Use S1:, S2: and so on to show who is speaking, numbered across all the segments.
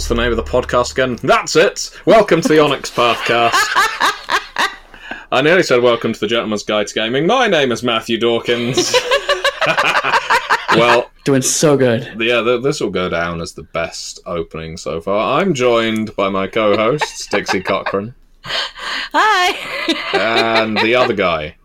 S1: what's the name of the podcast again? That's it. Welcome to the Onyx Pathcast. I nearly said welcome to the Gentleman's Guide to Gaming. My name is Matthew Dawkins. well,
S2: Doing so good.
S1: yeah, th- this will go down as the best opening so far. I'm joined by my co-hosts Dixie Cochran
S3: Hi.
S1: and the other guy.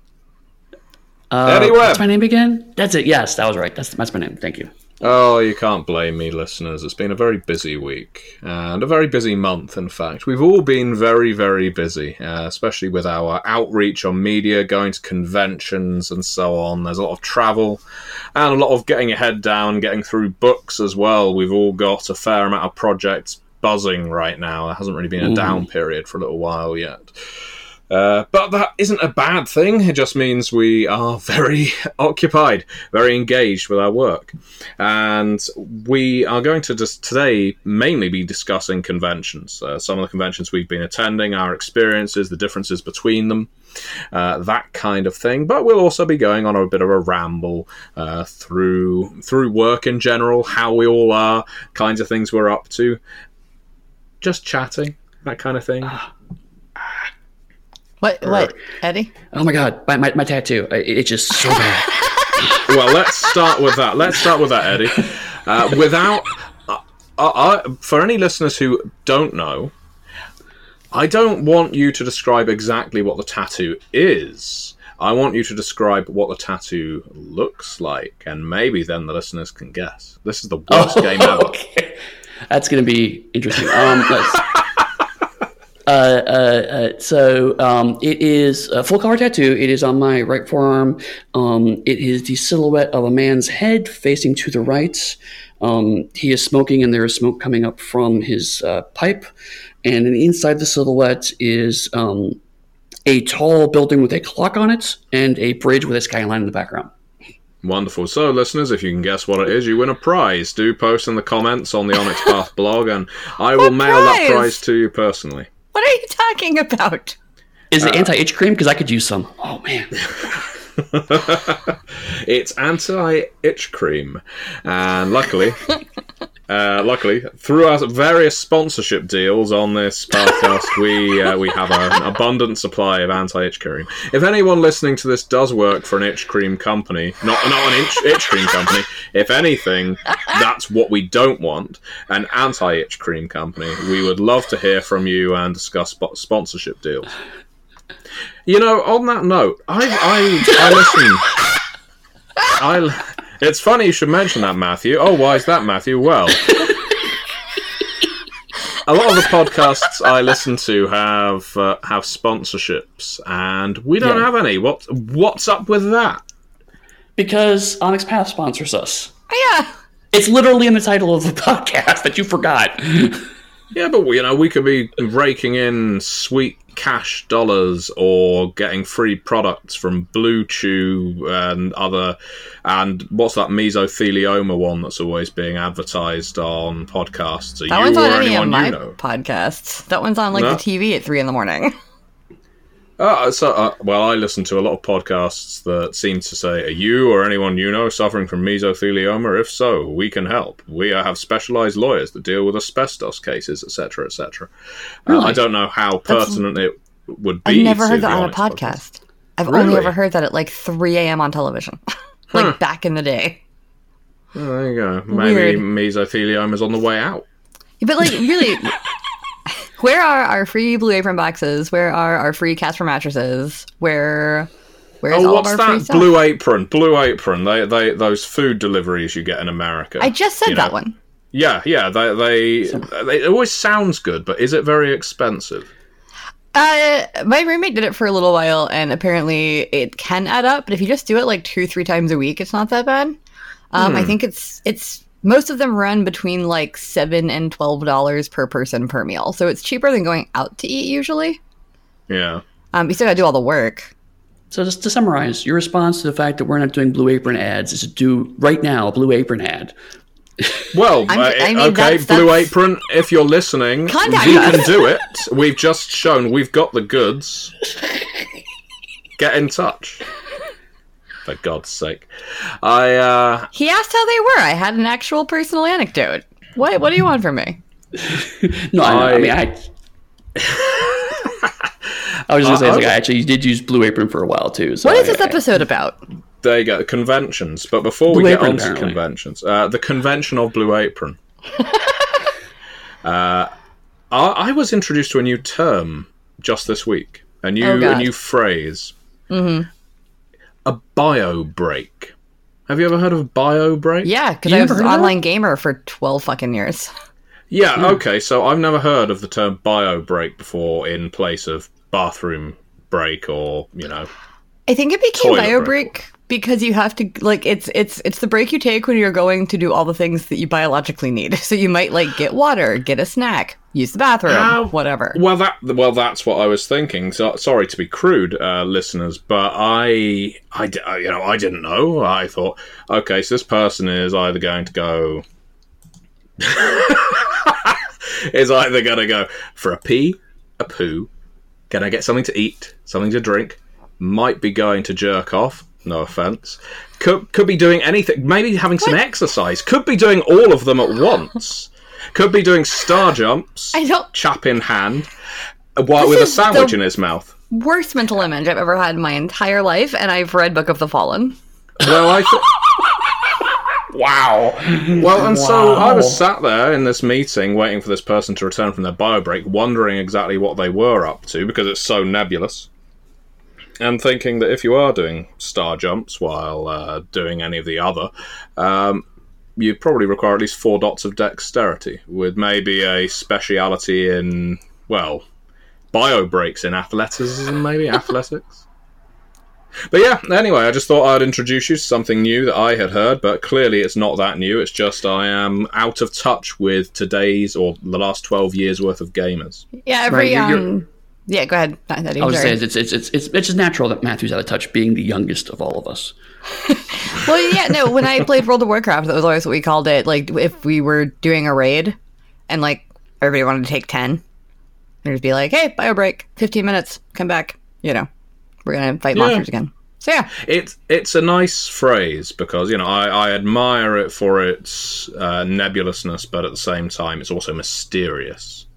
S2: Uh,
S1: Eddy Webb.
S2: What's my name again? That's it. Yes, that was right. That's that's my name. Thank you.
S1: Oh, you can't blame me, listeners. It's been a very busy week and a very busy month, in fact. We've all been very, very busy, uh, especially with our outreach on media, going to conventions and so on. There's a lot of travel and a lot of getting your head down, getting through books as well. We've all got a fair amount of projects buzzing right now. There hasn't really been a down period for a little while yet. Uh, but that isn't a bad thing. It just means we are very occupied, very engaged with our work. And we are going to just today mainly be discussing conventions. Uh, some of the conventions we've been attending, our experiences, the differences between them, uh, that kind of thing. But we'll also be going on a bit of a ramble uh, through through work in general, how we all are, kinds of things we're up to, just chatting, that kind of thing.
S3: What? What? Eddy?
S2: Oh my god, my my, my tattoo. It, it's just so bad.
S1: well, let's start with that. Let's start with that, Eddy. Uh, without, uh, uh, for any listeners who don't know, I don't want you to describe exactly what the tattoo is. I want you to describe what the tattoo looks like, and maybe then the listeners can guess. This is the worst game ever.
S2: okay. That's gonna be interesting. Um, let's, uh, uh, uh, so um, it is a full color tattoo. It is on my right forearm. Um, it is the silhouette of a man's head facing to the right. Um, he is smoking, and there is smoke coming up from his uh, pipe. And inside the silhouette is um, a tall building with a clock on it and a bridge with a skyline in the background.
S1: Wonderful. So, listeners, if you can guess what it is, you win a prize. Do post in the comments on the Onyx Path blog, and I will
S3: What
S1: mail that
S3: prize?
S1: prize to you personally.
S3: What are you talking about?
S2: Is it uh, anti itch cream? Because I could use some. Oh man.
S1: it's anti-itch cream, and luckily, uh, luckily, through our various sponsorship deals on this podcast, we uh, we have an abundant supply of anti-itch cream. If anyone listening to this does work for an itch cream company, not not an itch, itch cream company, if anything, that's what we don't want. An anti-itch cream company. We would love to hear from you and discuss spo- sponsorship deals. You know, on that note, I I, I listen. I. It's funny you should mention that, Matthew. Oh, why is that, Matthew? Well, a lot of the podcasts I listen to have uh, have sponsorships, and we don't
S2: Yeah.
S1: have any. What What's up with that?
S2: Because Onyx Path sponsors us.
S3: Oh, yeah.
S2: It's literally in the title of the podcast that you forgot.
S1: Yeah, but you know, we could be raking in sweet cash dollars or getting free products from Blue Chew and other. And what's that mesothelioma one that's always being advertised on podcasts? Are
S3: That
S1: you
S3: one's on any of my
S1: you know?
S3: podcasts. That one's on like
S1: No.
S3: the TV at three in the morning.
S1: Uh, so, uh, well, I listen to a lot of podcasts that seem to say, "Are you or anyone you know suffering from mesothelioma? If so, we can help. We uh, have specialized lawyers that deal with asbestos cases, etc., etc." Uh,
S2: Really?
S1: I don't know how pertinent it would be.
S3: I've never heard that on a
S1: Onyx
S3: podcast. I've only ever heard that at like 3 a.m. on television. like
S1: Huh.
S3: back in the day.
S1: Oh, there you go. Maybe
S3: Weird.
S1: mesothelioma is on the way out.
S3: But like, really, where are our free Blue Apron boxes? Where are our free Casper mattresses? Where, where's
S1: Oh,
S3: all
S1: what's
S3: of our free
S1: that? Blue Apron. Blue Apron. They, they, those food deliveries you get in America.
S3: I just said
S1: you
S3: that
S1: know.
S3: one.
S1: Yeah, yeah. They, they, they, it always sounds good, but is it very expensive?
S3: Uh, my roommate did it for a little while, and apparently it can add up. But if you just do it like two, three times a week, it's not that bad. Um, I
S1: Hmm.
S3: think it's it's most of them run between like seven and twelve dollars per person per meal, so it's cheaper than going out to eat usually.
S1: Yeah.
S3: Um, you still gotta do all the work.
S2: So just to summarize, your response to the fact that we're not doing Blue Apron ads is to do right now a Blue Apron ad.
S1: Well,
S3: I'm-
S1: uh,
S3: I mean,
S1: okay,
S3: that's-
S1: Blue
S3: that's-
S1: Apron, if you're listening,
S3: Contact
S1: we
S3: us.
S1: can do it. We've just shown we've got the goods. Get in touch. For God's sake. I, uh,
S3: He asked how they were. I had an actual personal anecdote. What What do you want from me?
S2: no, I, I
S1: I-
S2: mean, I. I was just
S1: I-
S2: gonna say, like,
S1: I-
S2: I actually did use Blue Apron for a while too. So
S3: What is
S2: I-
S3: this
S2: I-
S3: episode about?
S1: There you go, conventions. But before we get on to conventions, uh, the convention of Blue Apron. uh, I, I was introduced to a new term just this week, a new
S3: Oh,
S1: a new phrase, mm-hmm. A bio break. Have you ever heard of bio break?
S3: Yeah, because I was
S2: never
S3: an
S2: heard that?
S3: online gamer for 12 fucking years.
S1: Yeah, hmm. okay, so I've never heard of the term bio break before in place of bathroom break or, you know.
S3: I think it became bio
S1: break.
S3: break because you have to like it's it's it's the break you take when you're going to do all the things that you biologically need. So you might like get water, get a snack, use the bathroom, whatever.
S1: Well, that well, that's what I was thinking. So, sorry to be crude, uh, listeners, but I, I, you know, I didn't know. I thought, okay, so this person is either going to go, is either going to go for a pee, a poo, can I get something to eat, something to drink, might be going to jerk off. No offense. Could could be doing anything. Maybe having some exercise. Could be doing all of them at once. Could be doing star jumps
S3: I don't
S1: chap in hand, while
S3: This
S1: with a sandwich in his mouth.
S3: worst mental image I've ever had in my entire life, and I've read Book of the Fallen.
S1: Well, I thought.
S2: Wow.
S1: Well, and so I
S2: Wow.
S1: was sat there in this meeting waiting for this person to return from their bio break, wondering exactly what they were up to because it's so nebulous. And thinking that if you are doing star jumps while uh, doing any of the other, um, you'd probably require at least four dots of dexterity, with maybe a speciality in, well, bio breaks in athleticism, maybe athletics. But yeah, anyway, I just thought I'd introduce you to something new that I had heard, but clearly it's not that new. It's just I am out of touch with today's or the last 12 years worth of gamers.
S3: Yeah, every
S2: Right, you're-
S3: um, yeah. Go ahead. Not that
S2: I was
S3: sorry.
S2: saying it's it's it's it's it's just natural that Matthew's out of touch, being the youngest of all of us.
S3: Well, yeah, no. When I played World of Warcraft, that was always what we called it. Like if we were doing a raid, and like everybody wanted to take ten, there'd be like, "Hey, bio break, fifteen minutes, come back." You know, we're gonna fight
S1: Yeah.
S3: monsters again. So yeah,
S1: It's it's a nice phrase because you know I, I admire it for its uh, nebulousness, but at the same time it's also mysterious.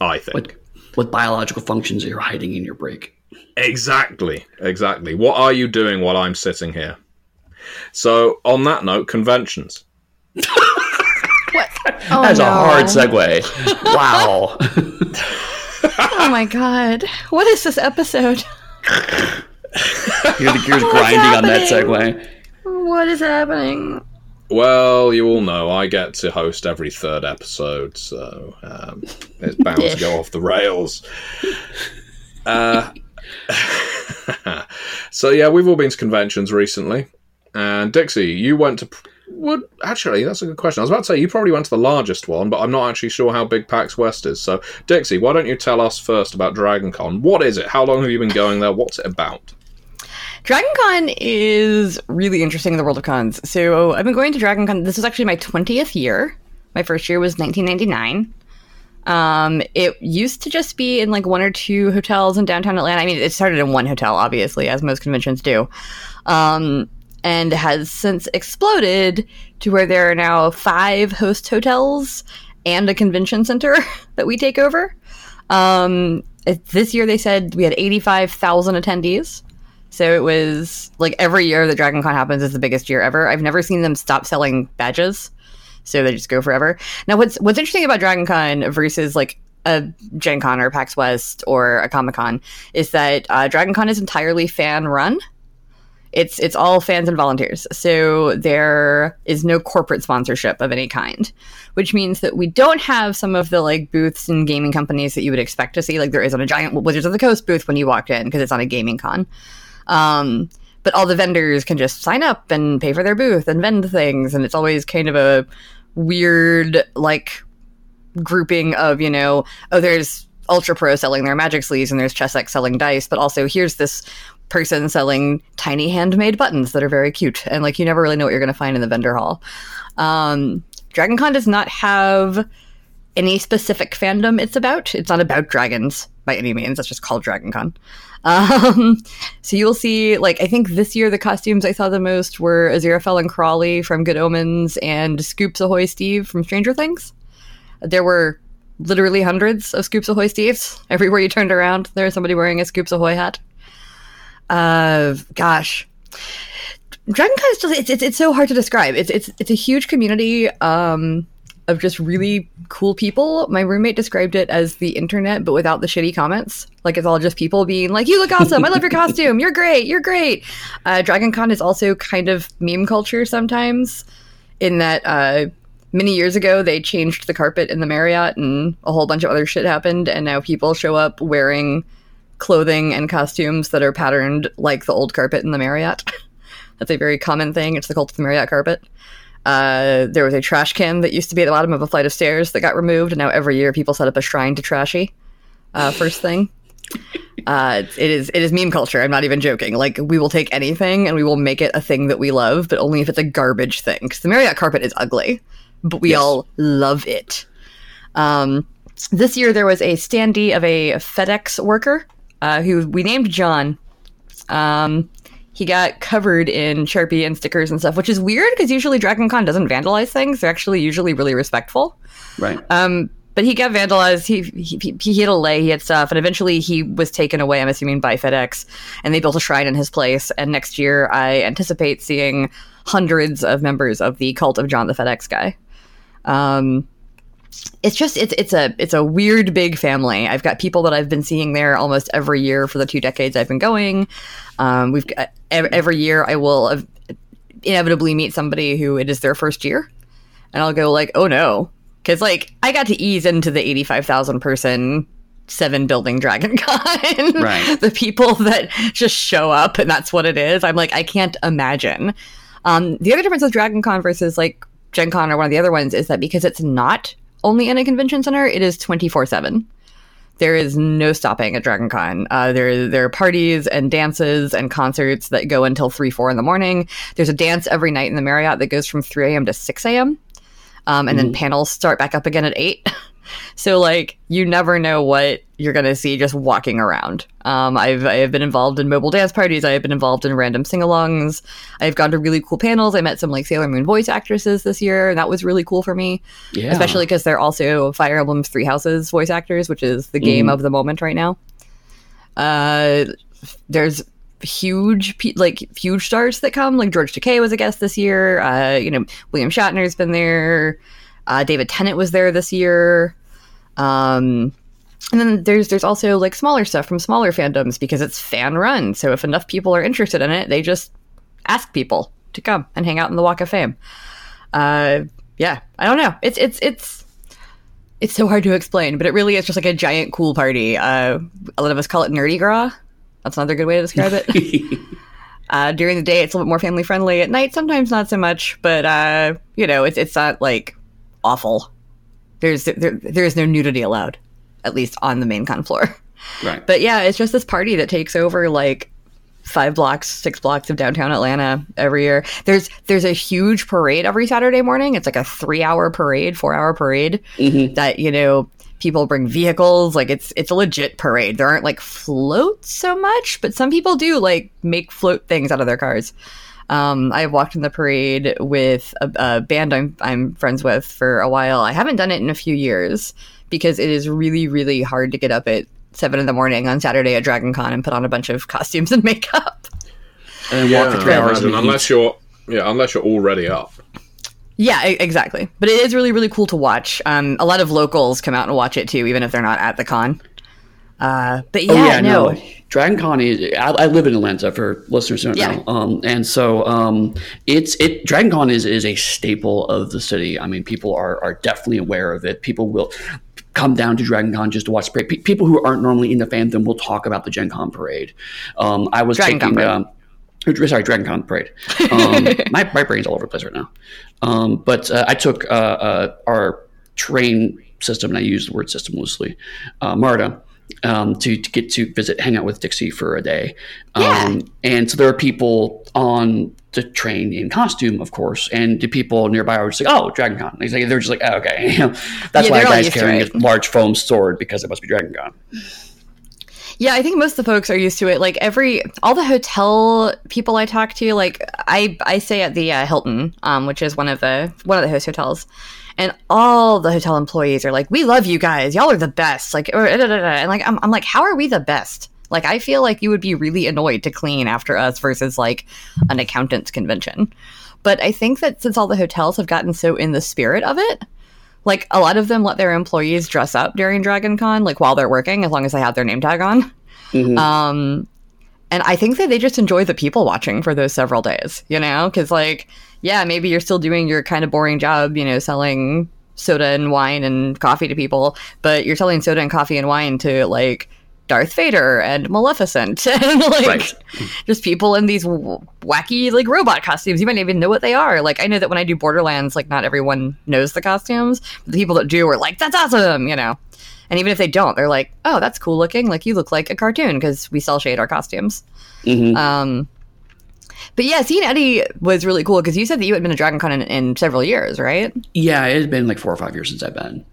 S1: I think
S2: What what biological functions you're you hiding in your break?
S1: exactly, exactly. What are you doing while I'm sitting here? So on that note, conventions.
S3: what? Oh
S2: That's
S3: no.
S2: a hard segue. wow.
S3: Oh my god, what is this episode?
S2: Hear the gears grinding on that segue.
S3: What is happening?
S1: Well, you all know I get to host every third episode, so um, it's bound to go off the rails. Uh, so yeah, we've all been to conventions recently, and Dixie, you went to. Would actually, that's a good question. I was about to say you probably went to the largest one, but I'm not actually sure how big PAX West is. So, Dixie, why don't you tell us first about DragonCon? What is it? How long have you been going there? What's it about?
S3: Dragon Con is really interesting in the world of cons. So I've been going to Dragon Con. This was actually my 20th year. My first year was 1999. Um, it used to just be in like one or two hotels in downtown Atlanta. I mean, it started in one hotel, obviously, as most conventions do. Um, and has since exploded to where there are now five host hotels and a convention center that we take over. Um, it- this year they said we had 85,000 attendees. So it was like every year that Dragon Con happens is the biggest year ever. I've never seen them stop selling badges. So they just go forever. Now what's what's interesting about Dragon Con versus like a Gen Con or PAX West or a Comic Con is that uh, Dragon Con is entirely fan run. It's it's all fans and volunteers. So there is no corporate sponsorship of any kind, which means that we don't have some of the like booths and gaming companies that you would expect to see. Like there is on a giant Wizards of the Coast booth when you walked in because it's on a gaming con. Um, but all the vendors can just sign up and pay for their booth and vend things, and it's always kind of a weird like grouping of you know oh there's ultra pro selling their magic sleeves and there's chessex selling dice but also here's this person selling tiny handmade buttons that are very cute. And like you never really know what you're going to find in the vendor hall. Um, dragon con does not have any specific fandom it's about. It's not about dragons by any means. It's just called dragon con um, so you'll see, like, I think this year the costumes I saw the most were Aziraphale and Crowley from Good Omens and Scoops Ahoy Steve from Stranger Things. There were literally hundreds of Scoops Ahoy Steves. Everywhere you turned around, there was somebody wearing a Scoops Ahoy hat. Uh, gosh. Dragon Con is just, it's, it's, it's so hard to describe. It's, it's, it's a huge community. Um, of just really cool people. My roommate described it as the internet, but without the shitty comments. Like it's all just people being like, "You look awesome! I love your costume! You're great! You're great!" Uh, Dragon Con is also kind of meme culture sometimes, in that uh, many years ago they changed the carpet in the Marriott, and a whole bunch of other shit happened, and now people show up wearing clothing and costumes that are patterned like the old carpet in the Marriott. That's a very common thing. It's the cult of the Marriott carpet. Uh, there was a trash can that used to be at the bottom of a flight of stairs that got removed, and now every year people set up a shrine to Trashy. Uh, first thing, uh, it is it is meme culture. I'm not even joking. Like we will take anything and we will make it a thing that we love, but only if it's a garbage thing. Because the Marriott carpet is ugly, but we
S2: Yes.
S3: all love it. Um, this year there was a standee of a FedEx worker uh, who we named John. Um, he got covered in Sharpie and stickers and stuff, which is weird because usually Dragon Con doesn't vandalize things. They're actually usually really respectful.
S2: Right.
S3: Um, but he got vandalized. He, he he hit a lay. He had stuff, and eventually he was taken away. I'm assuming by FedEx, and they built a shrine in his place. And next year, I anticipate seeing hundreds of members of the cult of John the FedEx guy. Um, it's just it's it's a it's a weird big family. I've got people that I've been seeing there almost every year for the two decades I've been going. Um, we've got, every year I will inevitably meet somebody who it is their first year, and I'll go like, oh no, because like I got to ease into the eighty five thousand person seven building Dragon Con.
S2: Right.
S3: the people that just show up and that's what it is. I'm like, I can't imagine. Um, the other difference with Dragon Con versus like Gen Con or one of the other ones is that because it's not only in a convention center, it is 24 7. There is no stopping at Dragon Con. Uh, there, there are parties and dances and concerts that go until 3, 4 in the morning. There's a dance every night in the Marriott that goes from 3 a.m. to 6 a.m. Um, and then panels start back up again at 8. So like you never know what you're gonna see just walking around. Um, I've I have been involved in mobile dance parties. I have been involved in random sing-alongs. I've gone to really cool panels. I met some like Sailor Moon voice actresses this year, and that was really cool for me.
S2: Yeah.
S3: Especially because they're also Fire Emblem's Three Houses voice actors, which is the game of the moment right now. Uh, there's huge like huge stars that come. Like George Takei was a guest this year. Uh, you know William Shatner's been there. Uh, David Tennant was there this year. Um, and then there's there's also like smaller stuff from smaller fandoms because it's fan run. So if enough people are interested in it, they just ask people to come and hang out in the Walk of Fame. Uh, yeah, I don't know. It's it's it's it's so hard to explain, but it really is just like a giant cool party. Uh, a lot of us call it nerdy gras. That's another good way to describe it. Uh, during the day, it's a little bit more family friendly. At night, sometimes not so much, but uh, you know, it's it's not like awful. There's there, there's no nudity allowed, at least on the main con floor.
S2: right.
S3: But yeah, it's just this party that takes over like five blocks, six blocks of downtown Atlanta every year. There's there's a huge parade every Saturday morning. It's like a three hour parade, four hour parade mm-hmm. that you know people bring vehicles. Like it's it's a legit parade. There aren't like floats so much, but some people do like make float things out of their cars. Um, I've walked in the parade with a, a band I'm I'm friends with for a while. I haven't done it in a few years because it is really really hard to get up at seven in the morning on Saturday at Dragon Con and put on a bunch of costumes and makeup.
S2: and then walk for three
S1: I
S2: hours.
S1: imagine,
S2: in the
S1: unless
S2: heat.
S1: you're yeah, unless you're already up.
S3: Yeah, exactly. But it is really, really cool to watch. Um, a lot of locals come out and watch it too, even if they're not at the con. Uh, but yeah,
S2: Oh yeah,
S3: no.
S2: no. Dragon Con is. I, I live in Atlanta for listeners who don't
S3: Yeah.
S2: know. Um, and so um, it's it. Dragon Con is is a staple of the city. I mean, people are are definitely aware of it. People will come down to Dragon Con just to watch parade. Pe- people who aren't normally in the fandom will talk about the Gen Con parade. Um, I was
S3: Dragon
S2: taking. Um, sorry, Dragon Con parade. Um, my my brain's all over the place right now. Um, but uh, I took uh, uh, our train system, and I use the word system loosely, uh, MARTA, um, to, to get to visit, hang out with Dixie for a day. Um, And so there are people on the train in costume, of course, and the people nearby are just like, "Oh, Dragon Con." Say- They're just like, oh, "Okay," that's
S3: Yeah,
S2: why a guy's carrying a large foam sword because it must be Dragon Con.
S3: Yeah, I think most of the folks are used to it. Like every all the hotel people I talk to, like I I stay at the uh, Hilton, um, which is one of the one of the host hotels, and all the hotel employees are like, "We love you guys. Y'all are the best." Like, or, and like I'm I'm like, how are we the best? Like, I feel like you would be really annoyed to clean after us versus like an accountant's convention. But I think that since all the hotels have gotten so in the spirit of it, like a lot of them let their employees dress up during Dragon Con, like while they're working, as long as they have their name tag on.
S2: Mhm.
S3: Um, and I think that they just enjoy the people watching for those several days, you know? Because, like, yeah, maybe you're still doing your kind of boring job, you know, selling soda and wine and coffee to people, but you're selling soda and coffee and wine to, like, Darth Vader and Maleficent and, like,
S2: Right.
S3: just people in these wacky, like, robot costumes. You might not even know what they are. Like, I know that when I do Borderlands, like, not everyone knows the costumes. But the people that do are like, that's awesome, you know? And even if they don't, they're like, "Oh, that's cool looking. Like you look like a cartoon because we cell shade our costumes."
S2: Mhm.
S3: Um, but yeah, seeing Eddy was really cool because you said that you had been to Dragon Con in, in several years, right?
S2: yeah, it has been like four or five years since I've been.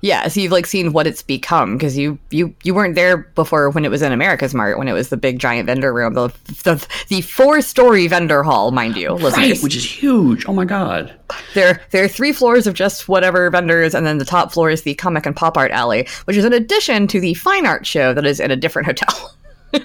S3: Yeah, so you've like seen what it's become because you you you weren't there before when it was in America's Mart when it was the big giant vendor room, the the, the four story vendor hall, mind you,
S2: Right,
S3: listeners.
S2: which is huge. Oh my god.
S3: There, there are three floors of just whatever vendors, and then the top floor is the comic and pop art alley, which is in addition to the fine art show that is in a different hotel.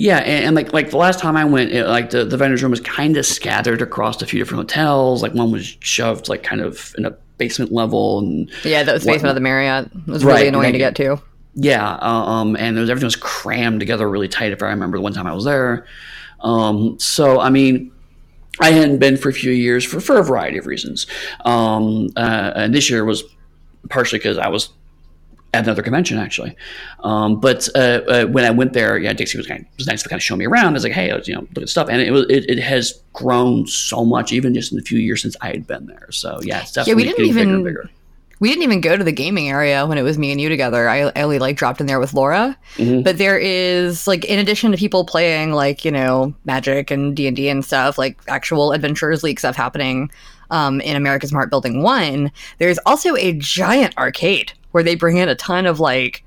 S2: Yeah, and, and like like the last time I went, it, like the, the vendors room was kind of scattered across a few different hotels. Like one was shoved like kind of in a basement level, and
S3: Yeah, that was basement of the Marriott. It was
S2: Right,
S3: really annoying to get to.
S2: yeah, um, and there was, everything was crammed together really tight. If I remember the one time I was there, um, so I mean. I hadn't been for a few years for, for a variety of reasons. Um, uh, and this year was partially because I was at another convention actually. Um, but uh, uh, when I went there, yeah, Dixie was kind of, was nice to kind of show me around. I was like, hey, you know, look at stuff, and it was it, it has grown so much even just in the few years since I had been there. So yeah, it's definitely
S3: didn't
S2: getting bigger
S3: even-
S2: and bigger.
S3: We didn't even go to the gaming area when it was me and you together. I, I only like dropped in there with Laura.
S2: Mhm.
S3: But there is like, in addition to people playing like you know Magic and D and D and stuff, like actual Adventurers League stuff happening um, in America's Mart Building One. There's also a giant arcade where they bring in a ton of like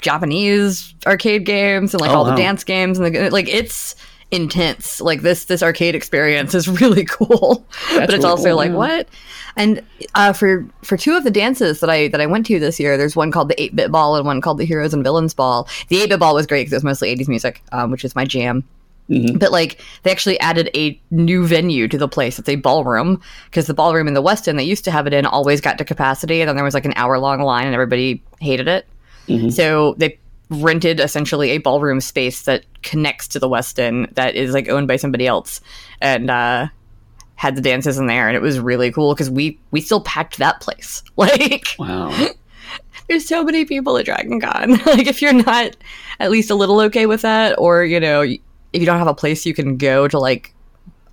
S3: Japanese arcade games and like
S2: Oh,
S3: all the dance games and the, like it's intense. Like this this arcade experience is really cool, but it's
S2: really
S3: also
S2: cool,
S3: like
S2: yeah.
S3: what? And uh, for for two of the dances that I that I went to this year, there's one called the Eight Bit Ball and one called the Heroes and Villains Ball. The Eight Bit Ball was great because it was mostly 80s music, um, which is my jam.
S2: Mhm.
S3: But like they actually added a new venue to the place. It's a ballroom because the ballroom in the West End they used to have it in always got to capacity, and then there was like an hour long line, and everybody hated it.
S2: Mhm.
S3: So they rented essentially a ballroom space that connects to the West End that is like owned by somebody else, and uh, had the dances in there, and it was really cool because we we still packed that place. Like
S2: Wow.
S3: there's so many people at Dragon Con. like if you're not at least a little okay with that, or you know, if you don't have a place you can go to like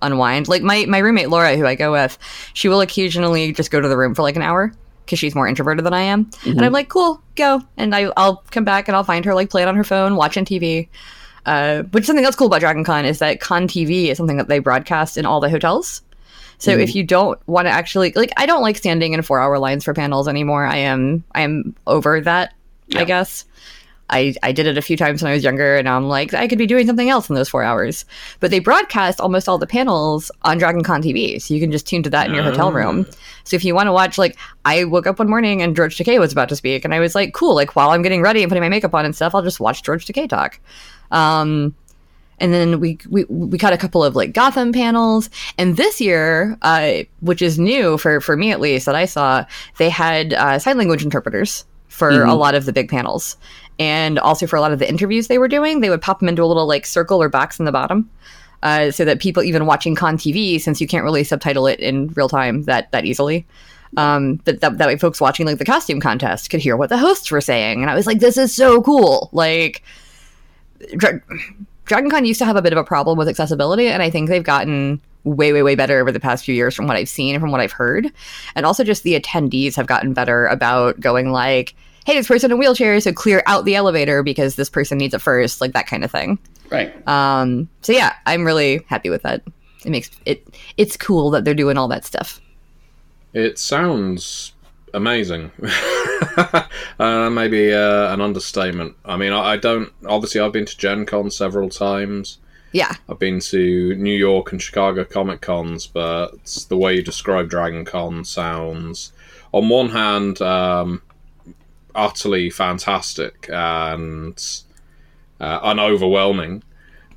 S3: unwind. Like my my roommate Laura, who I go with, she will occasionally just go to the room for like an hour because she's more introverted than I am, and I'm like, cool, go, and I I'll come back and I'll find her like playing on her phone, watching TV. Uh, which something that's cool about Dragon Con is that Con TV is something that they broadcast in all the hotels. So if you don't want to actually like, I don't like standing in four hour lines for panels anymore. I am I am over that. I guess. I, I did it a few times when I was younger, and I'm like, I could be doing something else in those four hours. But they broadcast almost all the panels on Dragon Con TV, so you can just tune to that in your hotel room. So if you want to watch, like, I woke up one morning and George Takei was about to speak, and I was like, cool, like, while I'm getting ready and putting my makeup on and stuff, I'll just watch George Takei talk. Um, and then we, we we got a couple of like Gotham panels, and this year, uh, which is new for for me at least that I saw, they had uh, sign language interpreters for a lot of the big panels, and also for a lot of the interviews they were doing, they would pop them into a little like circle or box in the bottom. Uh, so that people even watching con TV, since you can't really subtitle it in real time that that easily, um, but that, that way folks watching like the costume contest could hear what the hosts were saying, and I was like, this is so cool. Like, Dra- Dragon Con used to have a bit of a problem with accessibility, and I think they've gotten way, way, way better over the past few years from what I've seen and from what I've heard. And also, just the attendees have gotten better about going like, "Hey, this person in a wheelchair, so clear out the elevator because this person needs it first, like that kind of thing."
S2: Right.
S3: Um, so yeah, I'm really happy with that. It makes it it's cool that they're doing all that stuff.
S1: It sounds amazing. uh, maybe uh, an understatement. I mean, I, I don't. Obviously, I've been to Gen Con several times.
S3: Yeah.
S1: I've been to New York and Chicago Comic Cons, but the way you describe Dragon Con sounds, on one hand, um, utterly fantastic and uh, unoverwhelming.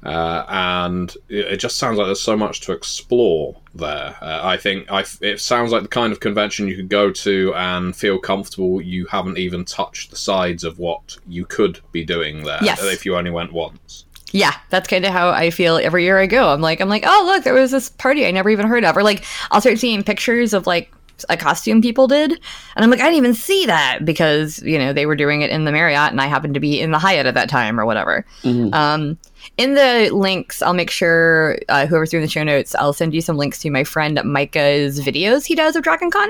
S1: Uh, and it, it just sounds like there's so much to explore there. Uh, I think I, it sounds like the kind of convention you could go to and feel comfortable. You haven't even touched the sides of what you could be doing there
S3: Yes.
S1: if you only went once.
S3: Yeah, that's kind of how I feel every year I go. I'm like, I'm like, oh look, there was this party I never even heard of, or like I'll start seeing pictures of like a costume people did, and I'm like, I didn't even see that because you know they were doing it in the Marriott, and I happened to be in the Hyatt at that time or whatever. Um, in the links, I'll make sure uh, whoever's doing the show notes, I'll send you some links to my friend Micah's videos he does of Dragon Con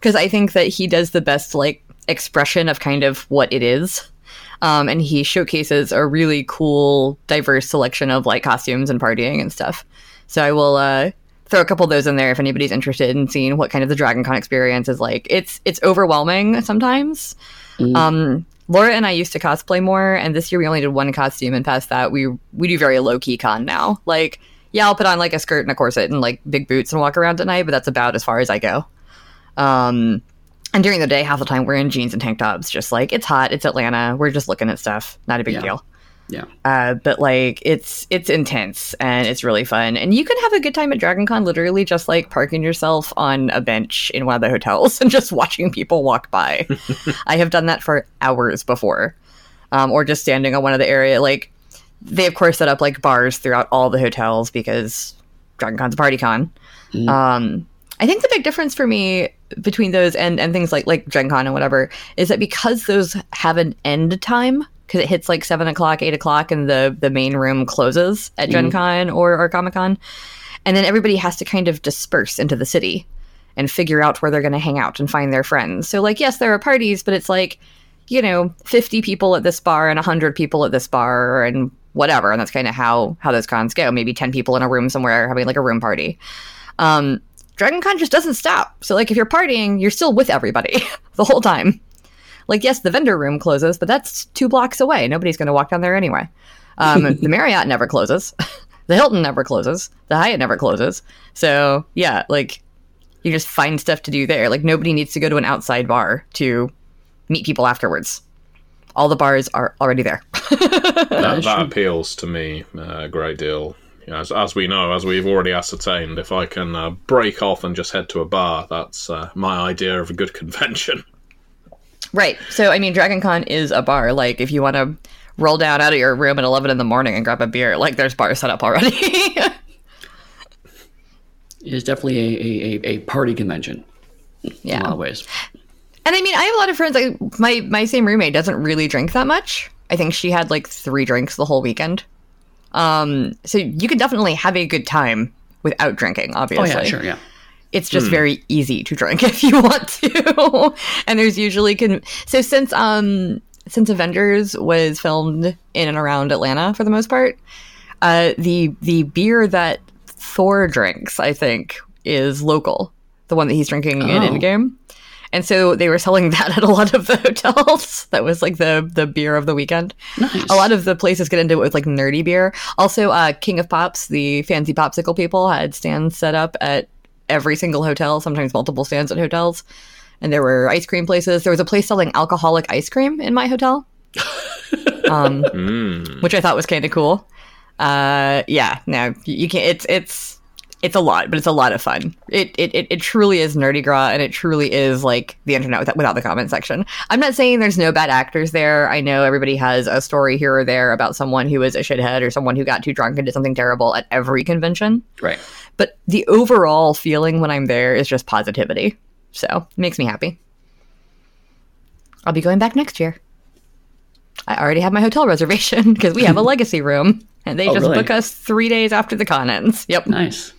S3: because I think that he does the best like expression of kind of what it is. Um, and he showcases a really cool, diverse selection of like costumes and partying and stuff. So I will uh, throw a couple of those in there if anybody's interested in seeing what kind of the Dragon Con experience is like. It's it's overwhelming sometimes. Um, Laura and I used to cosplay more, and this year we only did one costume. And past that, we we do very low key con now. Like, yeah, I'll put on like a skirt and a corset and like big boots and walk around at night, but that's about as far as I go. Um, and during the day, half the time we're in jeans and tank tops, just like it's hot, it's Atlanta, we're just looking at stuff, not a big
S2: Yeah.
S3: deal.
S2: Yeah.
S3: Uh, but like it's it's intense and it's really fun, and you can have a good time at Dragon Con, literally just like parking yourself on a bench in one of the hotels and just watching people walk by. I have done that for hours before, um, or just standing on one of the area like they of course set up like bars throughout all the hotels because Dragon Con's a party con. Um, I think the big difference for me between those and, and things like like Gen Con and whatever is that because those have an end time because it hits like seven o'clock, eight o'clock, and the the main room closes at Gen Con or, or Comic Con, and then everybody has to kind of disperse into the city and figure out where they're going to hang out and find their friends. So like yes, there are parties, but it's like you know, 50 people at this bar and 100 people at this bar and whatever. And that's kind of how, how those cons go. Maybe 10 people in a room somewhere having like a room party. Um, Dragon Con just doesn't stop. So, like, if you're partying, you're still with everybody the whole time. Like, yes, the vendor room closes, but that's two blocks away. Nobody's going to walk down there anyway. Um, the Marriott never closes. the Hilton never closes. The Hyatt never closes. So, yeah, like, you just find stuff to do there. Like, nobody needs to go to an outside bar to meet people afterwards. All the bars are already there.
S1: that,
S2: is
S1: that appeals to me uh, a great deal. You as, as we know, as we've already ascertained, if I can uh, break off and just head to a bar, that's uh, my idea of a good convention.
S3: Right. So, I mean, Dragon Con is a bar. Like, if you want to roll down out of your room at 11 in the morning and grab a beer, like, there's bars set up already.
S2: It is definitely a, a, a, a party convention yeah. in a lot
S3: yeah.
S2: of ways.
S3: And I mean, I have a lot of friends. Like, my, my same roommate doesn't really drink that much. I think she had like three drinks the whole weekend. Um, so you can definitely have a good time without drinking, obviously.
S2: Oh, yeah, sure, yeah.
S3: it's just very easy to drink if you want to and there's usually can so since um since avengers was filmed in and around atlanta for the most part uh the the beer that thor drinks i think is local the one that he's drinking in
S2: Oh.
S3: Endgame. And so they were selling that at a lot of the hotels that was like the the beer of the weekend
S2: Nice.
S3: a lot of the places get into it with like nerdy beer. Also, uh, King of Pops, the fancy popsicle people, had stands set up at every single hotel, sometimes multiple stands at hotels. And there were ice cream places. There was a place selling alcoholic ice cream in my hotel, um,
S1: Mm.
S3: which I thought was kind of cool. Uh, yeah, no, you, you can't. It's it's it's a lot, but it's a lot of fun. It it it, it truly is nerdy gras, and it truly is like the internet without, without the comment section. I'm not saying there's no bad actors there. I know everybody has a story here or there about someone who was a shithead or someone who got too drunk and did something terrible at every convention.
S2: right.
S3: But the overall feeling when I'm there is just positivity. So it makes me happy. I'll be going back next year. I already have my hotel reservation because we have a legacy room, and they
S2: Oh,
S3: just
S2: really?
S3: book us three days after the con ends. Yep.
S2: Nice.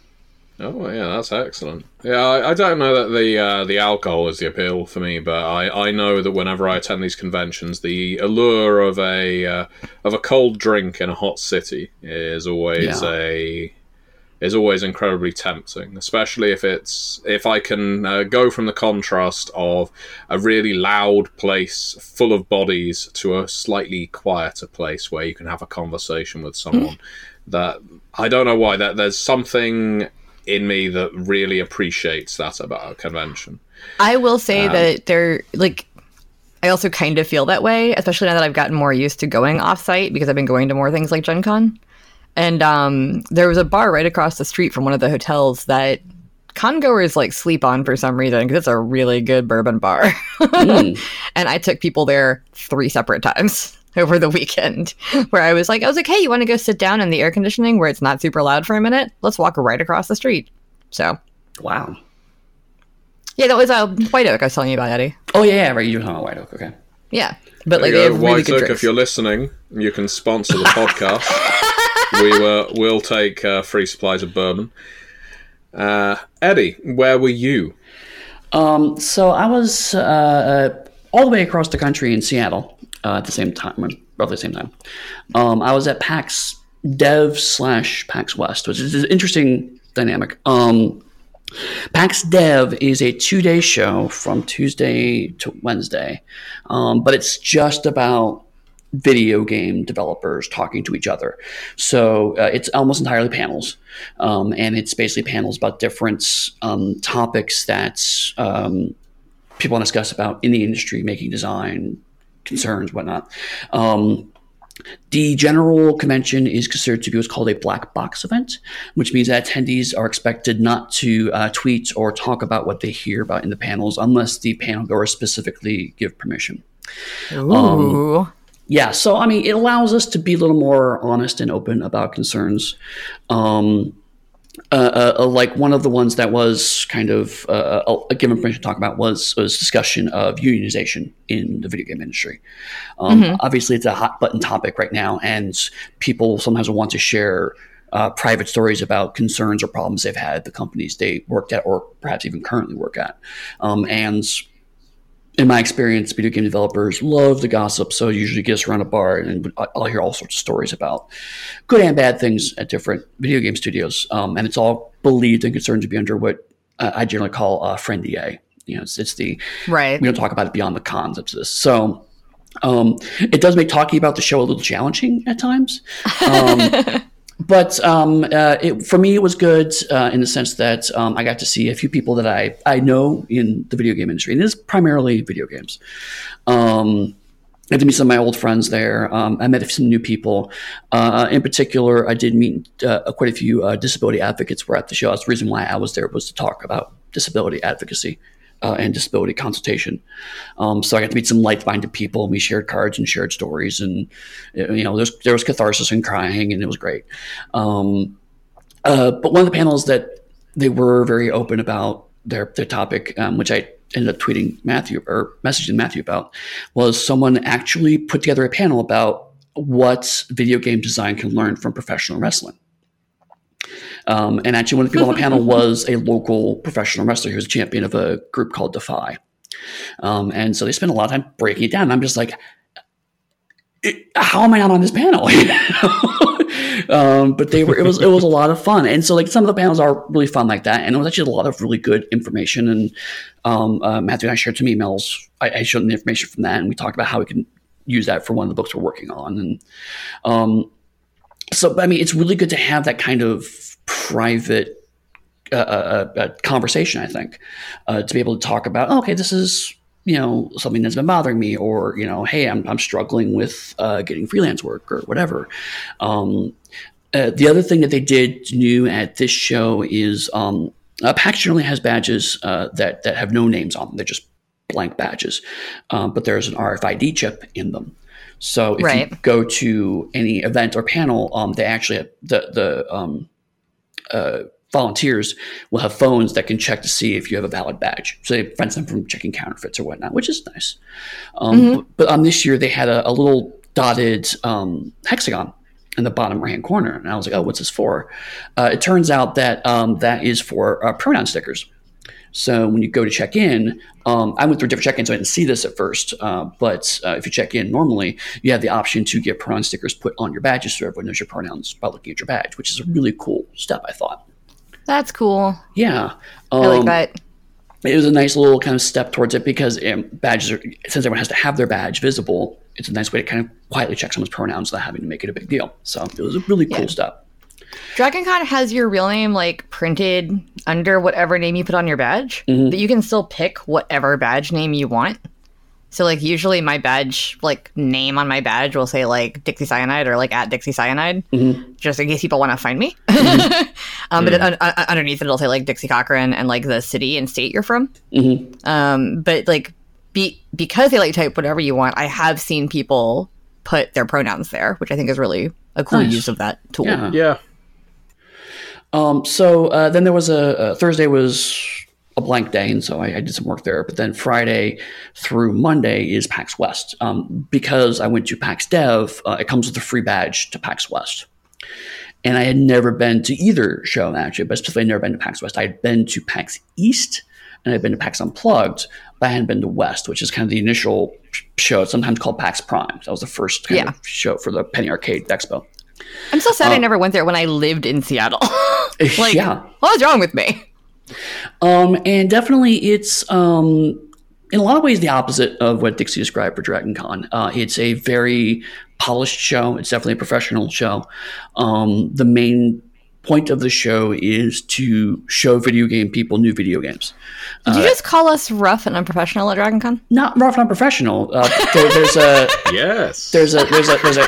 S1: Oh yeah, that's excellent. Yeah, I, I don't know that the uh, the alcohol is the appeal for me, but I, I know that whenever I attend these conventions, the allure of a uh, of a cold drink in a hot city is always
S2: Yeah.
S1: a is always incredibly tempting, especially if it's if I can uh, go from the contrast of a really loud place full of bodies to a slightly quieter place where you can have a conversation with someone. that I don't know why that there's something in me that really appreciates that about a convention.
S3: I will say um, that they're like I also kind of feel that way, especially now that I've gotten more used to going offsite because I've been going to more things like Gen Con. And um, there was a bar right across the street from one of the hotels that congoers like sleep on for some reason because it's a really good bourbon bar. mm. And I took people there three separate times over the weekend where I was like, I was like, hey, you want to go sit down in the air conditioning where it's not super loud for a minute? Let's walk right across the street. So,
S2: wow.
S3: Yeah, that was uh, White Oak I was telling you about, Eddy.
S2: Oh, yeah, yeah right. You're talking about White Oak. Okay.
S3: Yeah. But like, they have really
S1: White
S3: good
S1: Oak,
S3: drinks.
S1: if you're listening, you can sponsor the podcast. we uh, will take uh, free supplies of bourbon. Uh, Eddy, where were you?
S2: Um, so I was uh, uh, all the way across the country in Seattle uh, at the same time, roughly the same time. Um, I was at PAX Dev slash PAX West, which is an interesting dynamic. Um, PAX Dev is a two day show from Tuesday to Wednesday, um, but it's just about video game developers talking to each other. So uh, it's almost entirely panels, um, and it's basically panels about different um, topics that um, people want to discuss about in the industry, making design concerns, whatnot. Um, the general convention is considered to be what's called a black box event, which means that attendees are expected not to uh, tweet or talk about what they hear about in the panels unless the panel goers specifically give permission.
S3: Ooh. Um,
S2: yeah, so I mean, it allows us to be a little more honest and open about concerns. Um, uh, uh, uh like one of the ones that was kind of uh, uh given permission to talk about was was discussion of unionization in the video game industry. Um, mm-hmm. Obviously, it's a hot button topic right now, and people sometimes want to share uh, private stories about concerns or problems they've had at the companies they worked at, or perhaps even currently work at. Um, and in my experience, video game developers love the gossip. So usually get us around a bar and I'll hear all sorts of stories about good and bad things at different video game studios. Um, and it's all believed and concerned to be under what I generally call a friendly You know, it's, it's the
S3: right.
S2: We don't talk about it beyond the concepts of this. So um, it does make talking about the show a little challenging at times. Um, but um, uh, it, for me, it was good uh, in the sense that um, I got to see a few people that I, I know in the video game industry, and it is primarily video games. Um, I to meet some of my old friends there. Um, I met some new people. Uh, in particular, I did meet uh, quite a few uh, disability advocates were at the show. That's the reason why I was there was to talk about disability advocacy uh, and disability consultation. Um, so I got to meet some like-minded people, and we shared cards and shared stories, and you know, there was catharsis and crying, and it was great. Um, uh, but one of the panels that they were very open about their their topic, um, which I ended up tweeting Matthew or messaging Matthew about, was someone actually put together a panel about what video game design can learn from professional wrestling. Um, and actually, one of the people on the panel was a local professional wrestler who was a champion of a group called Defy. Um, and so they spent a lot of time breaking it down. And I'm just like, how am I not on this panel? um, but they were it was it was a lot of fun, and so like some of the panels are really fun like that, and it was actually a lot of really good information. And um, uh, Matthew and I shared some emails. I, I, showed them the information from that, and we talked about how we can use that for one of the books we're working on. And um, so, I mean, it's really good to have that kind of private uh, uh, uh, conversation. I think uh, to be able to talk about, oh, okay, this is you know something that's been bothering me, or you know, hey, I'm I'm struggling with uh, getting freelance work or whatever. Um, uh, the other thing that they did new at this show is um, PAX generally has badges that that have no names on them. They're just blank badges, um, but there's an RFID chip in them. So if right. you go to any event or panel, um, they actually have the the um, uh, volunteers will have phones that can check to see if you have a valid badge. So they prevents them from checking counterfeits or whatnot, which is nice. Um, mm-hmm. but, but, on this year, they had a, a little dotted um, hexagon in the bottom right hand corner, and I was like, "Oh, what's this for?" Uh, it turns out that um, that is for uh, pronoun stickers. So when you go to check in, um, I went through different check-ins, so I didn't see this at first. Uh, but uh, if you check in normally, you have the option to get pronoun stickers put on your badges so everyone knows your pronouns by looking at your badge, which is a really cool step, I thought.
S3: That's cool.
S2: Yeah,
S3: I like
S2: Um,
S3: that.
S2: it was a nice little kind of step towards it because um, badges are since everyone has to have their badge visible. It's a nice way to kind of quietly check someone's pronouns without having to make it a big deal. So it was a really cool
S3: Yeah.
S2: step.
S3: DragonCon has your real name like printed under whatever name you put on your badge,
S2: Mm-hmm.
S3: but you can still pick whatever badge name you want. So like usually my badge like name on my badge will say like Dixie Cyanide or like at Dixie Cyanide,
S2: Mm-hmm.
S3: just in case people want to find me. um, but it, un- un- underneath it, it'll say like Dixie Cochran and like the city and state you're from.
S2: Mm-hmm.
S3: Um, but like be because they let you type whatever you want, I have seen people put their pronouns there, which I think is really a cool
S2: Nice.
S3: use of that tool.
S2: Yeah.
S1: Yeah.
S2: Um, so uh, then there was a, uh Thursday was a blank day, and so I, I did some work there. But then Friday through Monday is PAX West. Um, because I went to PAX Dev, uh, it comes with a free badge to PAX West. And I had never been to either show actually, but specifically I'd never been to PAX West. I had been to PAX East and I'd been to PAX Unplugged, but I hadn't been to West, which is kind of the initial show. Sometimes called PAX Prime. That was the first kind
S3: Yeah.
S2: of show for the Penny Arcade Expo.
S3: I'm so sad I never went there when I lived in Seattle. like,
S2: yeah.
S3: what was wrong with me?
S2: Um, and definitely it's um, in a lot of ways the opposite of what Dixie described for Dragon Con. Uh, it's a very polished show. It's definitely a professional show. Um, the main point of the show is to show video game people new video games.
S3: Did you just call us rough and unprofessional at DragonCon?
S2: Not rough, and unprofessional. Uh, there, there's a
S1: Yes.
S2: there's a there's a there's a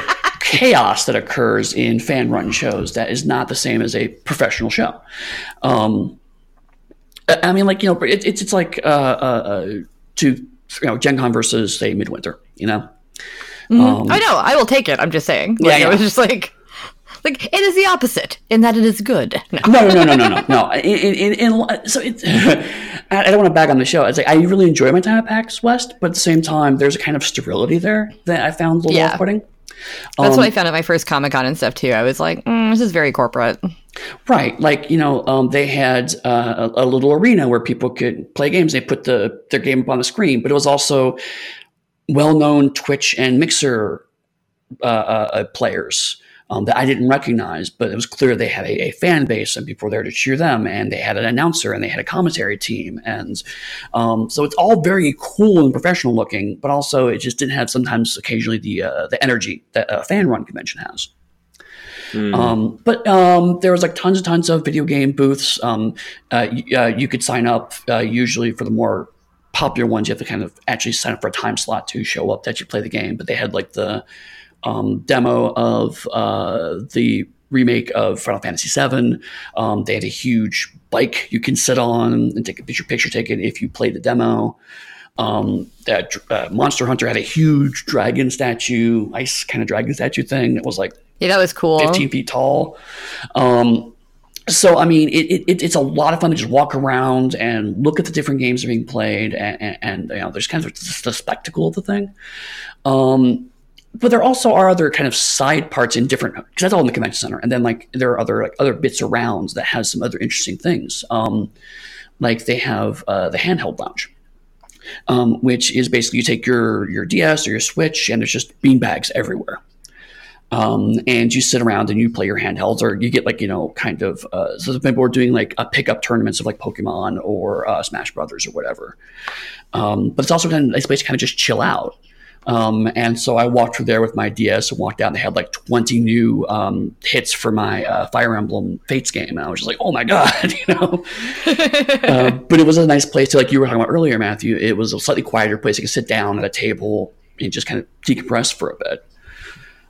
S2: chaos that occurs in fan run shows that is not the same as a professional show. Um, I mean, like you know, it, it's it's like uh, uh, uh, to you know Gen Con versus say Midwinter. You know, Um,
S3: I know, I will take it. I'm just saying.
S2: Yeah,
S3: Like,
S2: yeah.
S3: I was just like, like it is the opposite in that it is good.
S2: No. no, no, no, no, no, no. In, in, in, so it, I I don't want to bag on the show. It's like I really enjoy my time at PAX West, but at the same time, there's a kind of sterility there that I found a little
S3: Yeah.
S2: off-putting.
S3: That's
S2: Um,
S3: what I found at my first Comic Con and stuff too. I was like, mm, this is very corporate.
S2: Right, like you know, um, they had uh, a, a little arena where people could play games. They put the their game up on the screen, but it was also well-known Twitch and Mixer uh, uh, uh, players um, that I didn't recognize, but it was clear they had a, a fan base and people were there to cheer them, and they had an announcer and they had a commentary team, and um, so it's all very cool and professional looking, but also it just didn't have sometimes occasionally the uh, the energy that a fan run convention has. Um, but um, there was like tons and tons of video game booths. Um, uh, y- uh, you could sign up uh, usually for the more popular ones. You have to kind of actually sign up for a time slot to show up that you play the game. But they had like the um, demo of uh, the remake of Final Fantasy VII. Um, they had a huge bike you can sit on and take a picture picture taken if you play the demo. Um, that uh, Monster Hunter had a huge dragon statue, ice kind of dragon statue thing It was like
S3: Yeah, that was cool.
S2: 15 feet tall. Um, so, I mean, it, it, it's a lot of fun to just walk around and look at the different games that are being played, and, and, and you know, there's kind of the spectacle of the thing. Um, but there also are other kind of side parts in different because that's all in the convention center, and then like there are other like other bits around that has some other interesting things. Um, like they have uh, the handheld lounge, um, which is basically you take your your DS or your Switch, and there's just beanbags everywhere um, and you sit around and you play your handhelds, or you get like you know kind of. Uh, so people are doing like a pickup tournaments of like Pokemon or uh, Smash Brothers or whatever. Um, but it's also kind of a nice place to kind of just chill out. Um, and so I walked through there with my DS and walked out. And they had like 20 new um, hits for my uh, Fire Emblem Fates game, and I was just like, "Oh my god!" you know. uh, but it was a nice place to, like you were talking about earlier, Matthew. It was a slightly quieter place. You could sit down at a table and just kind of decompress for a bit.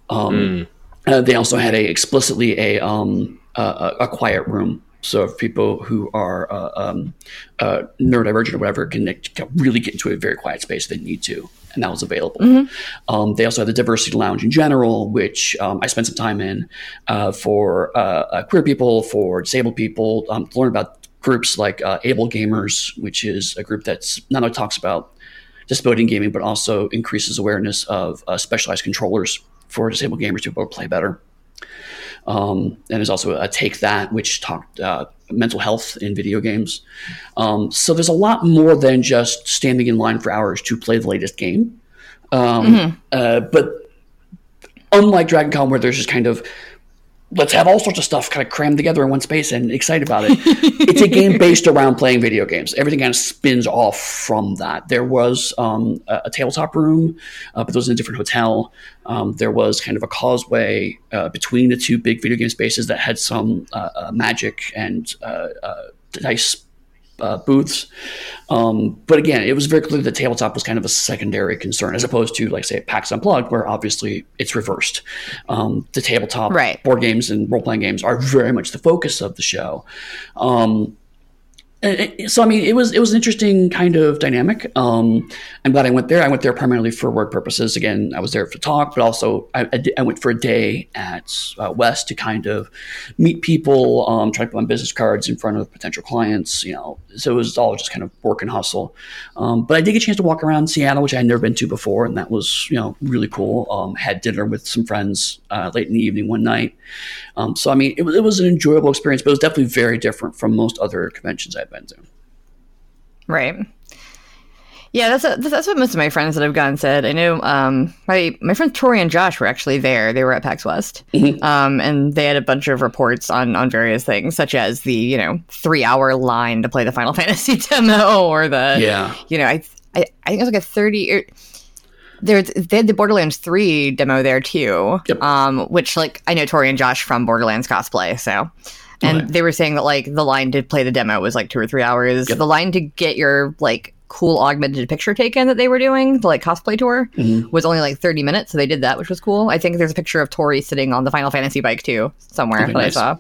S2: Um, uh, they also had a explicitly a um, a a quiet room. So if people who are uh, um, uh, neurodivergent or whatever can, can really get into a very quiet space if they need to, and that was available. Um, they also had the diversity lounge in general, which um, I spent some time in uh, for uh, uh, queer people, for disabled people, um, to learn about groups like uh, AbleGamers, which is a group that's not only talks about disability in gaming, but also increases awareness of uh, specialized controllers for disabled gamers to be able to play better. Um, and there's also a Take This, which talked uh, mental health in video games. Um, so there's a lot more than just standing in line for hours to play the latest game. Um, uh, but unlike Dragon Con, where there's just kind of let's have all sorts of stuff kind of crammed together in one space and excited about it. it's a game based around playing video games. Everything kind of spins off from that. There was um, a, a, tabletop room, uh, but it was in a different hotel. Um, there was kind of a causeway uh, between the two big video game spaces that had some uh, uh magic and uh, uh, dice uh, booths. Um, but again, it was very clear that tabletop was kind of a secondary concern, as opposed to, like, say, PAX Unplugged, where obviously it's reversed. Um, the tabletop
S3: right.
S2: board games and role playing games are very much the focus of the show. Um, so I mean, it was it was an interesting kind of dynamic. Um, I'm glad I went there. I went there primarily for work purposes. Again, I was there for talk, but also I, I, I went for a day at uh, West to kind of meet people, um, try to put on business cards in front of potential clients. You know, so it was all just kind of work and hustle. Um, but I did get a chance to walk around Seattle, which I had never been to before, and that was you know really cool. Um, had dinner with some friends uh, late in the evening one night. Um, so I mean, it was it was an enjoyable experience, but it was definitely very different from most other conventions I've to.
S3: Right. Yeah, that's a, that's what most of my friends that have gone said. I know um, my my friends Tori and Josh were actually there. They were at PAX West, mm-hmm. um, and they had a bunch of reports on on various things, such as the you know three hour line to play the Final Fantasy demo, or the
S2: yeah,
S3: you know I I, I think it was like a thirty. Er, there, they had the Borderlands 3 demo there too, yep. um, which like I know Tori and Josh from Borderlands cosplay, so and okay. they were saying that like the line to play the demo was like two or three hours. Yep. The line to get your like cool augmented picture taken that they were doing, the like cosplay tour, mm-hmm. was only like 30 minutes. So they did that, which was cool. I think there's a picture of Tori sitting on the Final Fantasy bike too, somewhere okay, that nice. I saw.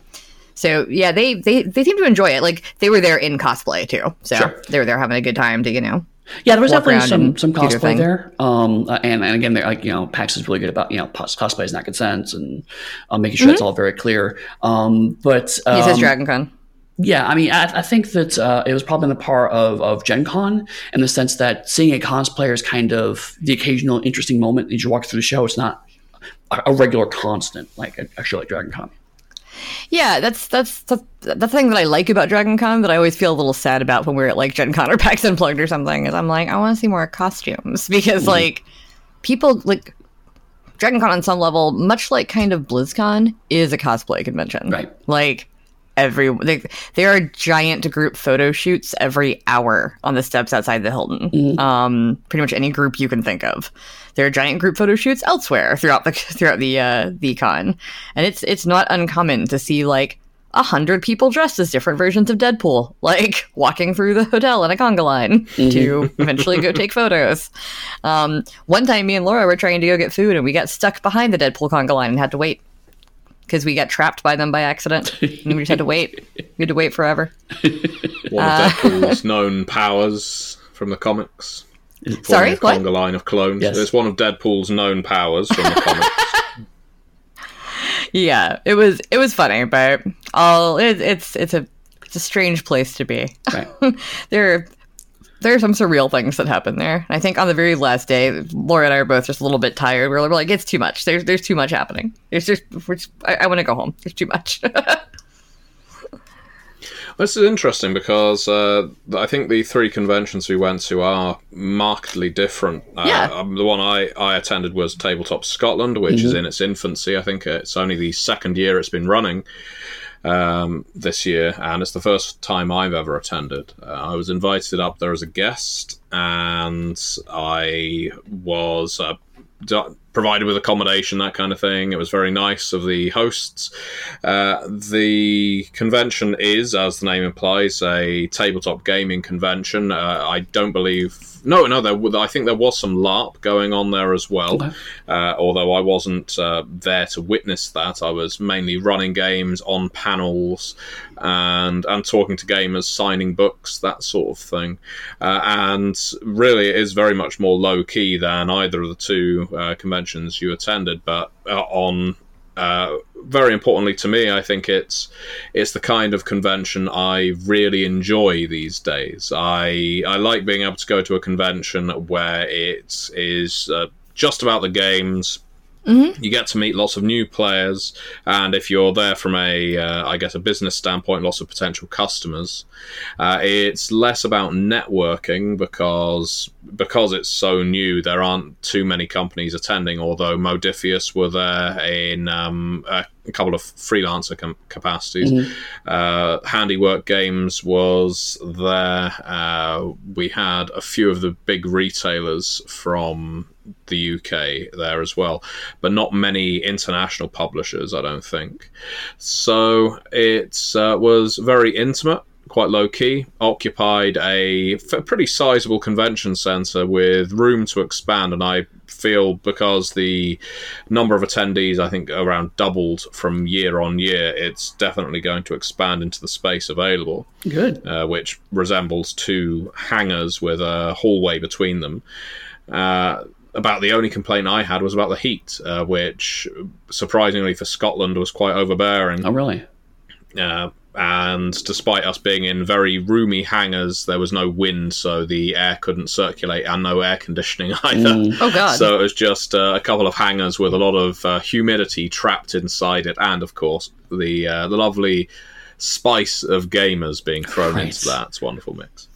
S3: So yeah, they, they they seem to enjoy it. Like they were there in cosplay too. So sure. they were there having a good time to, you know,
S2: yeah, there was definitely some some cosplay there. Um, uh, and and again, they're like you know, PAX is really good about you know cosplay is not consent and uh, making sure mm-hmm. it's all very clear. Um, but um,
S3: he says um, Dragon Con.
S2: Yeah, I mean, I, I think that uh, it was probably in the part of, of Gen Con in the sense that seeing a cosplayer is kind of the occasional interesting moment as you walk through the show. It's not a, a regular constant like a, a show like Dragon Con.
S3: Yeah, that's that's the, the thing that I like about Dragon Con that I always feel a little sad about when we're at like Gen Con or PAX Unplugged or something is I'm like, I want to see more costumes because mm-hmm. like people like Dragon Con on some level, much like kind of BlizzCon, is a cosplay convention.
S2: Right.
S3: Like every they, there are giant group photo shoots every hour on the steps outside the Hilton. Mm-hmm. Um, pretty much any group you can think of. There are giant group photo shoots elsewhere throughout the throughout the uh, the con, and it's it's not uncommon to see like a hundred people dressed as different versions of Deadpool, like walking through the hotel in a conga line mm-hmm. to eventually go take photos. Um, one time, me and Laura were trying to go get food, and we got stuck behind the Deadpool conga line and had to wait because we got trapped by them by accident. and we just had to wait. We had to wait forever.
S1: One of uh, Deadpool's known powers from the comics.
S3: Sorry, what?
S1: Conga line of clones. Yes. It's one of Deadpool's known powers from the comics.
S3: yeah, it was it was funny, but all it, it's it's a it's a strange place to be. Right. there there are some surreal things that happen there. I think on the very last day, Laura and I are both just a little bit tired. We're, like, it's too much. There's there's too much happening. It's just, just I, I want to go home. There's too much.
S1: this is interesting because uh, I think the three conventions we went to are markedly different. Uh,
S3: yeah.
S1: Um, the one I, I attended was Tabletop Scotland, which mm-hmm. is in its infancy. I think it's only the second year it's been running um, this year, and it's the first time I've ever attended. Uh, I was invited up there as a guest, and I was uh, provided with accommodation, that kind of thing. It was very nice of the hosts. Uh, the convention is, as the name implies, a tabletop gaming convention. Uh, I don't believe. No, no, there, I think there was some LARP going on there as well. Okay. Uh, although I wasn't uh, there to witness that, I was mainly running games on panels and and talking to gamers, signing books, that sort of thing. Uh, and really, it is very much more low key than either of the two uh, conventions conventions you attended, but uh, on uh, very importantly to me, I think it's it's the kind of convention I really enjoy these days. I I like being able to go to a convention where it is uh, just about the games, Mm-hmm. You get to meet lots of new players, and if you're there from a, uh, I guess, a business standpoint, lots of potential customers. Uh, it's less about networking because because it's so new. There aren't too many companies attending. Although Modiphius were there in um, uh, a couple of freelancer com- capacities. Mm-hmm. Uh, Handiwork Games was there. Uh, we had a few of the big retailers from the UK there as well, but not many international publishers, I don't think. So it uh, was very intimate quite low key, occupied a pretty sizable convention center with room to expand. And I feel because the number of attendees, I think, around doubled from year on year, it's definitely going to expand into the space available.
S2: Good.
S1: Uh, which resembles two hangars with a hallway between them. Uh, about the only complaint I had was about the heat, uh, which surprisingly for Scotland was quite overbearing.
S2: Oh, really?
S1: Uh, and despite us being in very roomy hangars, there was no wind, so the air couldn't circulate, and no air conditioning either.
S3: Mm. Oh god!
S1: So it was just uh, a couple of hangars with a lot of uh, humidity trapped inside it, and of course the uh, the lovely spice of gamers being thrown right. into that. It's wonderful mix.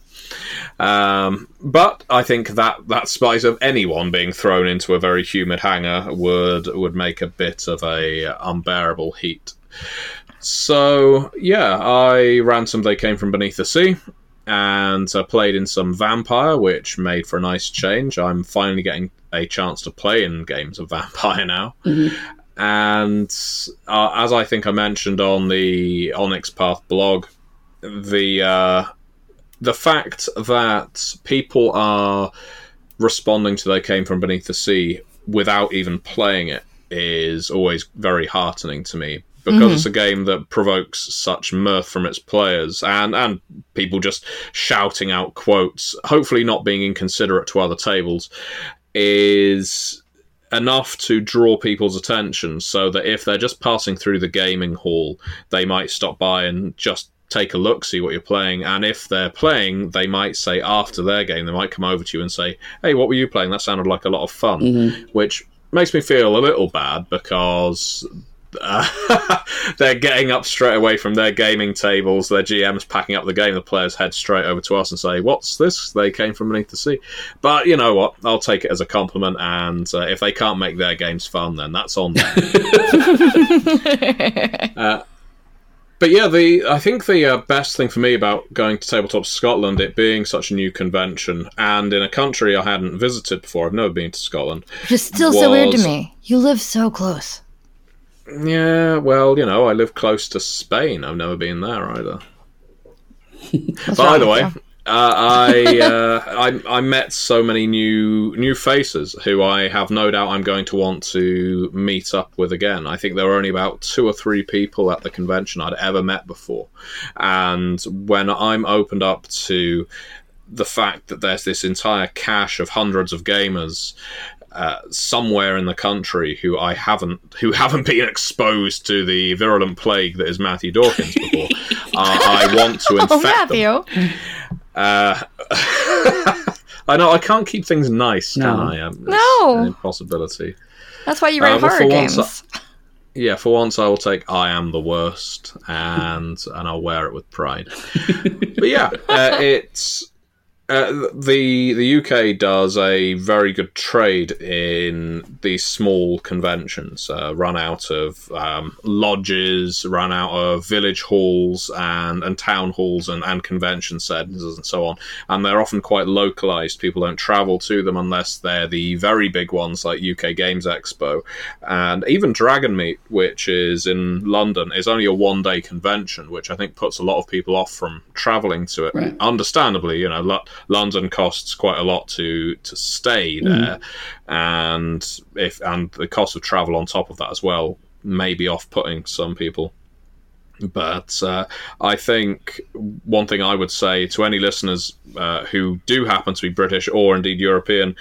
S1: Um, but I think that that spice of anyone being thrown into a very humid hangar would would make a bit of a unbearable heat. So yeah, I ran some They Came from Beneath the Sea and uh, played in some Vampire, which made for a nice change. I'm finally getting a chance to play in games of Vampire now. Mm-hmm. And uh, as I think I mentioned on the Onyx Path blog, the uh, the fact that people are responding to They Came from Beneath the Sea without even playing it is always very heartening to me because mm-hmm. it's a game that provokes such mirth from its players and and people just shouting out quotes, hopefully not being inconsiderate to other tables, is enough to draw people's attention so that if they're just passing through the gaming hall, they might stop by and just take a look, see what you're playing, and if they're playing, they might say after their game, they might come over to you and say, "Hey, what were you playing? That sounded like a lot of fun," mm-hmm. which makes me feel a little bad because uh, they're getting up straight away from their gaming tables. Their GM's packing up the game. The players head straight over to us and say, "What's this?" They came from beneath the sea. But you know what? I'll take it as a compliment. And uh, if they can't make their games fun, then that's on them. uh, but yeah, the I think the uh, best thing for me about going to Tabletop Scotland, it being such a new convention and in a country I hadn't visited before, I've never been to Scotland.
S3: Which is still was... so weird to me. You live so close.
S1: Yeah, well, you know, I live close to Spain. I've never been there either. By the way, uh, I, uh, I I met so many new new faces who I have no doubt I'm going to want to meet up with again. I think there were only about two or three people at the convention I'd ever met before, and when I'm opened up to the fact that there's this entire cache of hundreds of gamers uh, somewhere in the country who I haven't who haven't been exposed to the virulent plague that is Matthew Dawkins before. uh, I want to oh, infect oh, Matthew. them. Uh, I know I can't keep things nice, no. can I? Um,
S3: no,
S1: an impossibility.
S3: That's why you write uh, horror games.
S1: I, yeah, for once I will take "I am the worst" and and I'll wear it with pride. but yeah, uh, it's uh, the the UK does a very good trade in these small conventions, uh, run out of um, lodges, run out of village halls and, and town halls and, and convention centres and so on. And they're often quite localised. People don't travel to them unless they're the very big ones like UK Games Expo. And even Dragonmeet, which is in London, is only a one day convention, which I think puts a lot of people off from travelling to it. Right. Understandably, you know, London costs quite a lot to to stay hmm. there, mm. and if and the cost of travel on top of that as well may be off putting some people. But uh, I think one thing I would say to any listeners uh, who do happen to be British or indeed European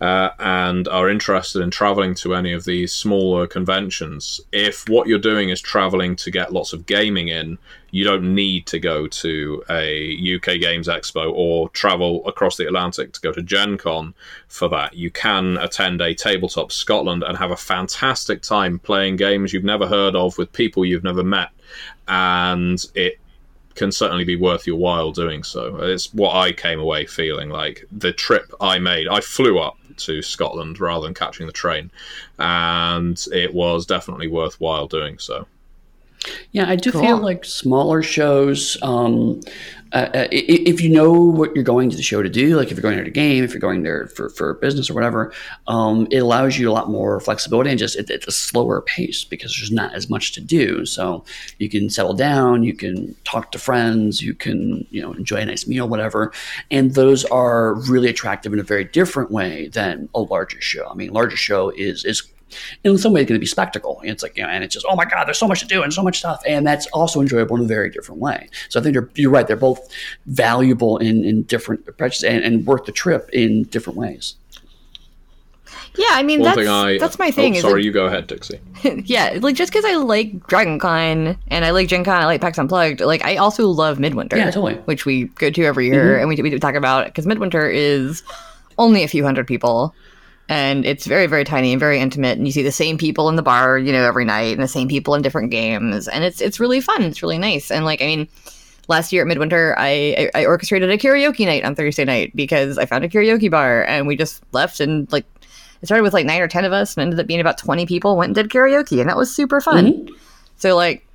S1: uh, and are interested in traveling to any of these smaller conventions, if what you're doing is traveling to get lots of gaming in, you don't need to go to a UK Games Expo or travel across the Atlantic to go to Gen Con for that. You can attend a Tabletop Scotland and have a fantastic time playing games you've never heard of with people you've never met. And it can certainly be worth your while doing so. It's what I came away feeling like. The trip I made, I flew up to Scotland rather than catching the train, and it was definitely worthwhile doing so.
S2: Yeah, I do
S3: Cool.
S2: feel like smaller shows. Um, uh, uh, if you know what you're going to the show to do, like if you're going there to game, if you're going there for, for business or whatever, um, it allows you a lot more flexibility and just it, it's a slower pace because there's not as much to do. So you can settle down, you can talk to friends, you can you know enjoy a nice meal, whatever. And those are really attractive in a very different way than a larger show. I mean, larger show is is in some ways it's going to be spectacle. It's like, you know, and it's just, oh my God, there's so much to do and so much stuff. And that's also enjoyable in a very different way. So I think you're, you're right. They're both valuable in, in different approaches and, and worth the trip in different ways.
S3: Yeah, I mean
S1: One
S3: that's
S1: thing I
S3: that's my thing.
S1: Oh, sorry,
S3: like,
S1: you go ahead, Dixie.
S3: yeah, like just because I like Dragon Con and I like Gen Con, I like PAX Unplugged. Like I also love Midwinter,
S2: Yeah, totally.
S3: which we go to every year, mm-hmm. and we we talk about because Midwinter is only a few hundred people, and it's very very tiny and very intimate, and you see the same people in the bar, you know, every night, and the same people in different games, and it's it's really fun. It's really nice, and like I mean. Last year at Midwinter, I, I I orchestrated a karaoke night on Thursday night because I found a karaoke bar and we just left and like it started with like nine or ten of us and ended up being about 20 people went and did karaoke and that was super fun mm-hmm. so like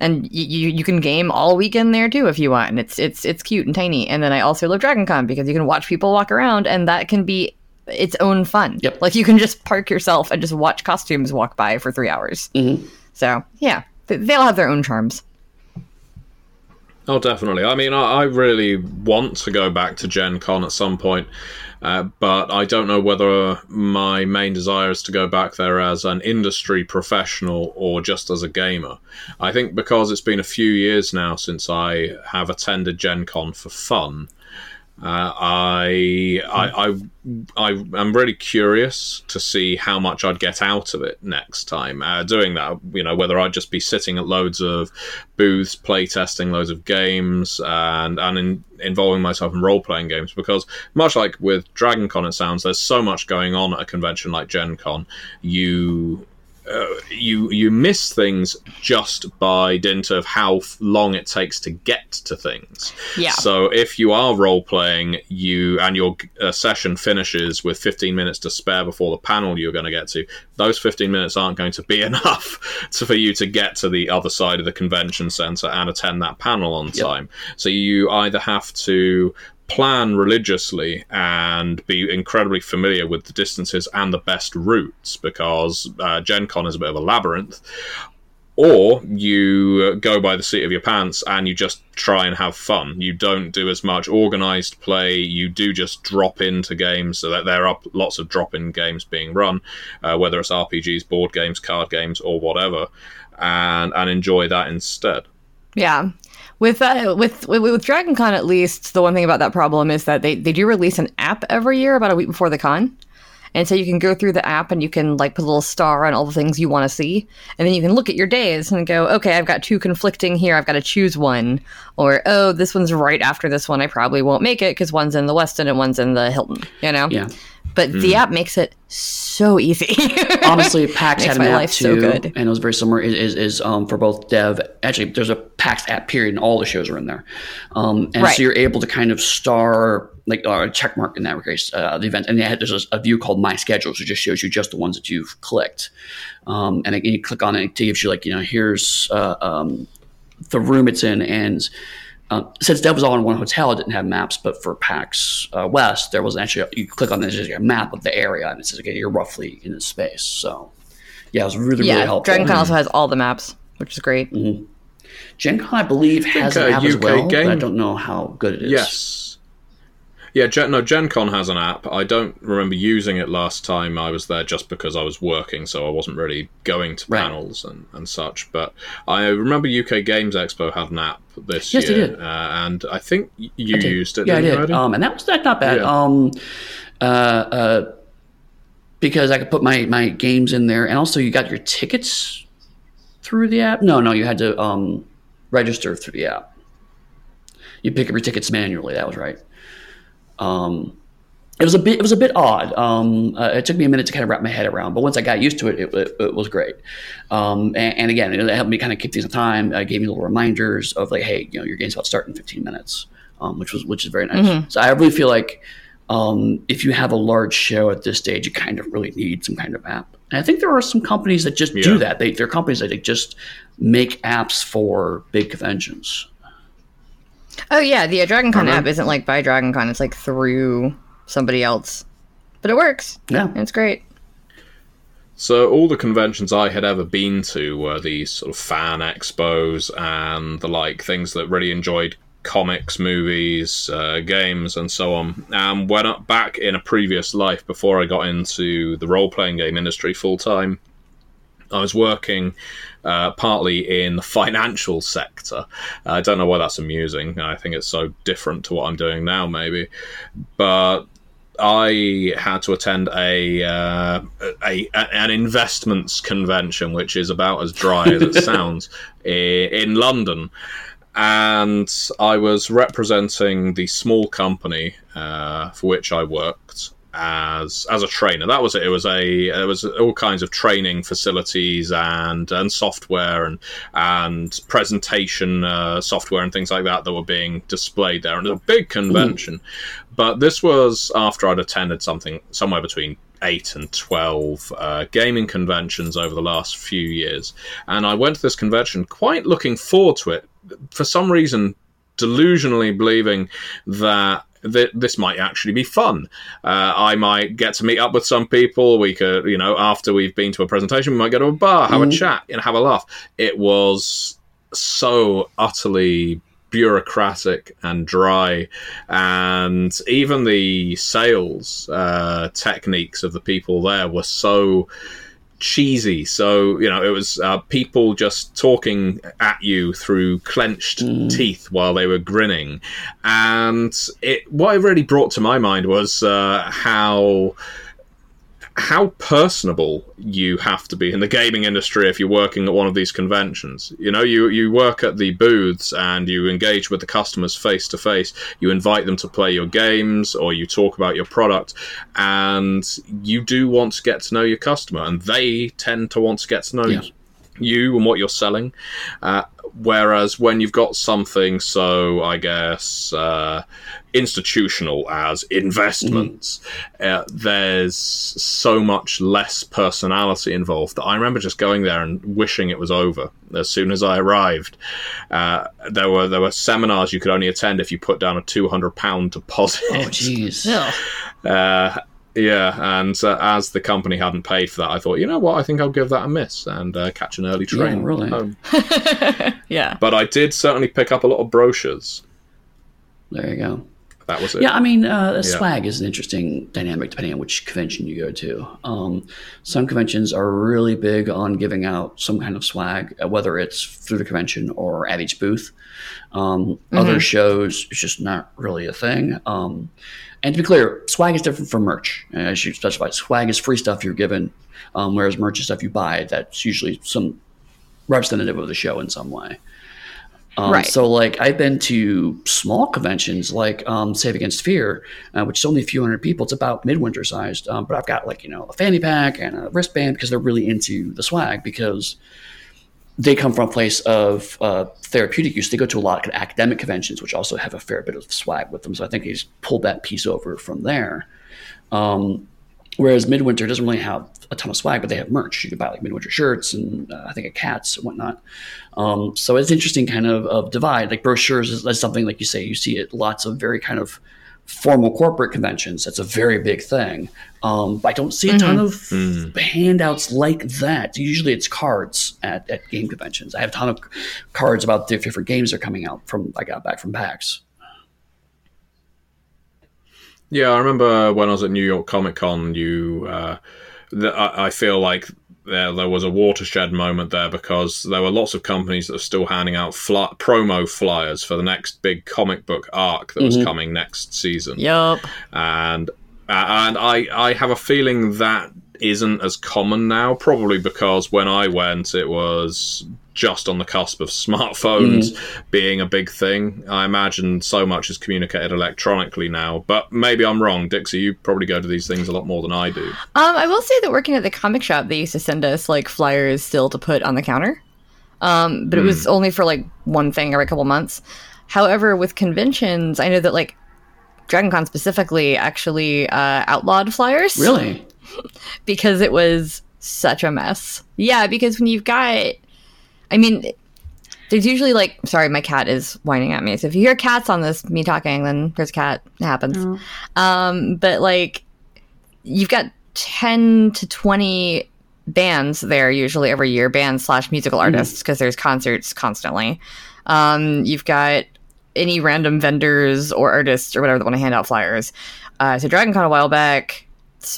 S3: and you you can game all weekend there too if you want and it's it's it's cute and tiny and then i also love dragon con because you can watch people walk around and that can be its own fun
S2: Yep.
S3: like you can just park yourself and just watch costumes walk by for three hours
S2: Mhm.
S3: so yeah th- they'll have their own charms
S1: Oh, definitely. I mean, I, I really want to go back to Gen Con at some point, uh, but I don't know whether my main desire is to go back there as an industry professional or just as a gamer. I think because it's been a few years now since I have attended Gen Con for fun. Uh, I, I, I, I am really curious to see how much I'd get out of it next time. Uh, doing that, you know, whether I'd just be sitting at loads of booths, playtesting loads of games, and and in, involving myself in role playing games. Because much like with Dragon Con, it sounds there's so much going on at a convention like Gen Con. You uh, you you miss things just by dint of how f- long it takes to get to things.
S3: Yeah.
S1: So if you are role playing, you and your uh, session finishes with 15 minutes to spare before the panel you're going to get to, those 15 minutes aren't going to be enough to, for you to get to the other side of the convention center and attend that panel on time. So you either have to plan religiously and be incredibly familiar with the distances and the best routes because uh, Gen Con is a bit of a labyrinth. Or you go by the seat of your pants and you just try and have fun. You don't do as much organized play. You do just drop into games so that there are lots of drop in games being run, uh, whether it's RPGs, board games, card games, or whatever, and, and enjoy that instead.
S3: Yeah. With, uh, with with Dragon Con at least, the one thing about that problem is that they, they do release an app every year about a week before the con. And so you can go through the app and you can like put a little star on all the things you want to see. And then you can look at your days and go, okay, I've got two conflicting here. I've got to choose one. Or, oh, this one's right after this one. I probably won't make it because one's in the Westin and one's in the Hilton, you know?
S2: Yeah.
S3: But the app makes it so easy.
S2: Honestly, PAX had an
S3: my
S2: app
S3: life so good.
S2: and it was very similar. Is, is, is um, for both dev. Actually, there's a PAX app period, and all the shows are in there. Um, and
S3: Right.
S2: so you're able to kind of star like uh, a check mark in that case uh, the event. And they had, there's a, a view called My Schedule, so it just shows you just the ones that you've clicked. Um, and again, you click on it, it gives you like you know here's uh, um, the room it's in, and uh, since Dev was all in one hotel, it didn't have maps. But for PAX uh, West, there was actually you click on this, there's a map of the area, and it says okay, you're roughly in this space. So yeah, it was really
S3: yeah,
S2: really helpful.
S3: Dragon Con also has all the maps, which is great.
S2: Gen Con, I believe, has
S1: uh,
S2: an app as
S1: UK
S2: well, but I don't know how good it is.
S1: Yes. Yeah, Gen, no, Gen Con has an app. I don't remember using it last time I was there just because I was working, so I wasn't really going to
S2: Right.
S1: panels and, and such. But I remember UK Games Expo had an app this
S2: Yes, they
S1: year,
S2: did.
S1: Uh, and I think you
S2: I
S1: used it.
S2: Yeah, I did. Um, and that was that not bad.
S1: Yeah.
S2: Um, uh, uh, because I could put my my games in there, and also you got your tickets through the app. No, no, you had to um, register through the app. You pick up your tickets manually. That was right. Um, it was a bit it was a bit odd. Um, uh, it took me a minute to kind of wrap my head around, but once I got used to it, it, it, it was great. Um, and, and again, it helped me kind of keep things on time. It gave me little reminders of like, hey, you know, your game's about to start in 15 minutes, um, which was which is very nice. So I really feel like um, if you have a large show at this stage, you kind of really need some kind of app. And I think there are some companies that just
S1: Yeah.
S2: do that. They, there are companies that just make apps for big conventions.
S3: Oh yeah, the uh, DragonCon
S1: Uh-huh.
S3: app isn't like by DragonCon; it's like through somebody else, but it works.
S2: Yeah.
S3: and it's great.
S1: So all the conventions I had ever been to were these sort of fan expos and the like things that really enjoyed comics, movies, uh, games, and so on. And when I, back in a previous life, before I got into the role playing game industry full time, I was working uh, partly in the financial sector. I don't know why that's amusing. I think it's so different to what I'm doing now, maybe. But I had to attend a, uh, a an investments convention, which is about as dry as it sounds, in London. And I was representing the small company uh, for which I worked as as a trainer. That was it. It was a it was all kinds of training facilities and and software and and presentation uh, software and things like that that were being displayed there. And it was a big convention. But this was after I'd attended something somewhere between eight and 12 uh, gaming conventions over the last few years. And I went to this convention quite looking forward to it. For some reason, delusionally believing that th- this might actually be fun. Uh, I might get to meet up with some people. We could, you know, after we've been to a presentation, we might go to a bar, have a chat, and have a laugh. It was so utterly bureaucratic and dry, and even the sales uh, techniques of the people there were so cheesy. So you know, it was uh, people just talking at you through clenched teeth while they were grinning, and it. What it really brought to my mind was uh, how how personable you have to be in the gaming industry if you're working at one of these conventions. You know, you you work at the booths and you engage with the customers face to face. You invite them to play your games or you talk about your product, and you do want to get to know your customer, and they tend to want to get to know
S2: Yeah.
S1: You and what you're selling. Uh, whereas when you've got something so, I guess, uh, institutional as investments, uh, there's so much less personality involved that I remember just going there and wishing it was over as soon as I arrived. Uh, there were there were seminars you could only attend if you put down a two hundred pound deposit.
S2: Oh, jeez.
S1: Yeah, and uh, as the company hadn't paid for that, I thought, you know what, I think I'll give that a miss and uh, catch an early train.
S2: Yeah, really.
S1: home.
S3: Yeah.
S1: But I did certainly pick up a lot of brochures.
S2: There you go.
S1: That was it.
S2: Yeah, I mean, uh, swag is an interesting dynamic depending on which convention you go to. Um, some conventions are really big on giving out some kind of swag, uh, whether it's through the convention or at each booth. Um, Other shows, it's just not really a thing. Um, and to be clear, swag is different from merch. Uh, I should specify swag is free stuff you're given, um, whereas merch is stuff you buy that's usually some representative of the show in some way. Um,
S3: Right.
S2: So, like, I've been to small conventions like um, Save Against Fear, uh, which is only a few hundred people. It's about midwinter sized, um, but I've got like you know a fanny pack and a wristband because they're really into the swag because they come from a place of uh, therapeutic use. They go to a lot of academic conventions, which also have a fair bit of swag with them. So I think he's pulled that piece over from there. Um, whereas Midwinter doesn't really have a ton of swag, but they have merch. You can buy like Midwinter shirts and uh, I think a cats and whatnot. Um, so it's interesting kind of, of divide. Like brochures is, is something like you say, you see it lots of very kind of formal corporate conventions. That's a very big thing. Um, but I don't see a ton of handouts like that. Usually it's cards at, at game conventions. I have a ton of cards about the different games that are coming out from I got back from PAX.
S1: Yeah, I remember when I was at New York Comic Con, you, uh, th- I, I feel like there there was a watershed moment there because there were lots of companies that were still handing out fly- promo flyers for the next big comic book arc that was coming next season.
S3: Yup.
S1: and uh, and I I have a feeling that isn't as common now. Probably because when I went, it was just on the cusp of smartphones being a big thing. I imagine so much is communicated electronically now, but maybe I'm wrong. Dixie, you probably go to these things a lot more than I do.
S3: Um, I will say that working at the comic shop, they used to send us like flyers still to put on the counter. Um, but it was only for like one thing every couple months. However, with conventions, I know that like DragonCon specifically actually uh, outlawed flyers.
S2: Really?
S3: because it was such a mess. Yeah, because when you've got I mean, there's usually like, sorry, my cat is whining at me. So if you hear cats on this, me talking, then there's a cat. It happens. Um, but like, you've got 10 to 20 bands there usually every year, bands slash musical artists, because there's concerts constantly. Um, you've got any random vendors or artists or whatever that want to hand out flyers. Uh, so DragonCon a while back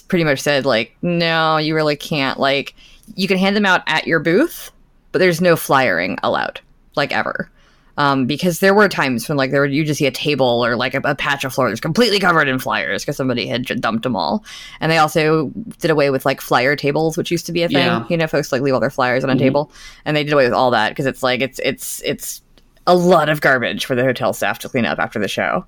S3: pretty much said like, no, you really can't. Like, you can hand them out at your booth, but there's no flyering allowed, like ever. Um, because there were times when like there would you just see a table or like a, a patch of floor that's completely covered in flyers because somebody had dumped them all, and they also did away with like flyer tables, which used to be a thing.
S2: Yeah.
S3: You know, folks like leave all their flyers on a table, and they did away with all that because it's like it's it's it's a lot of garbage for the hotel staff to clean up after the show.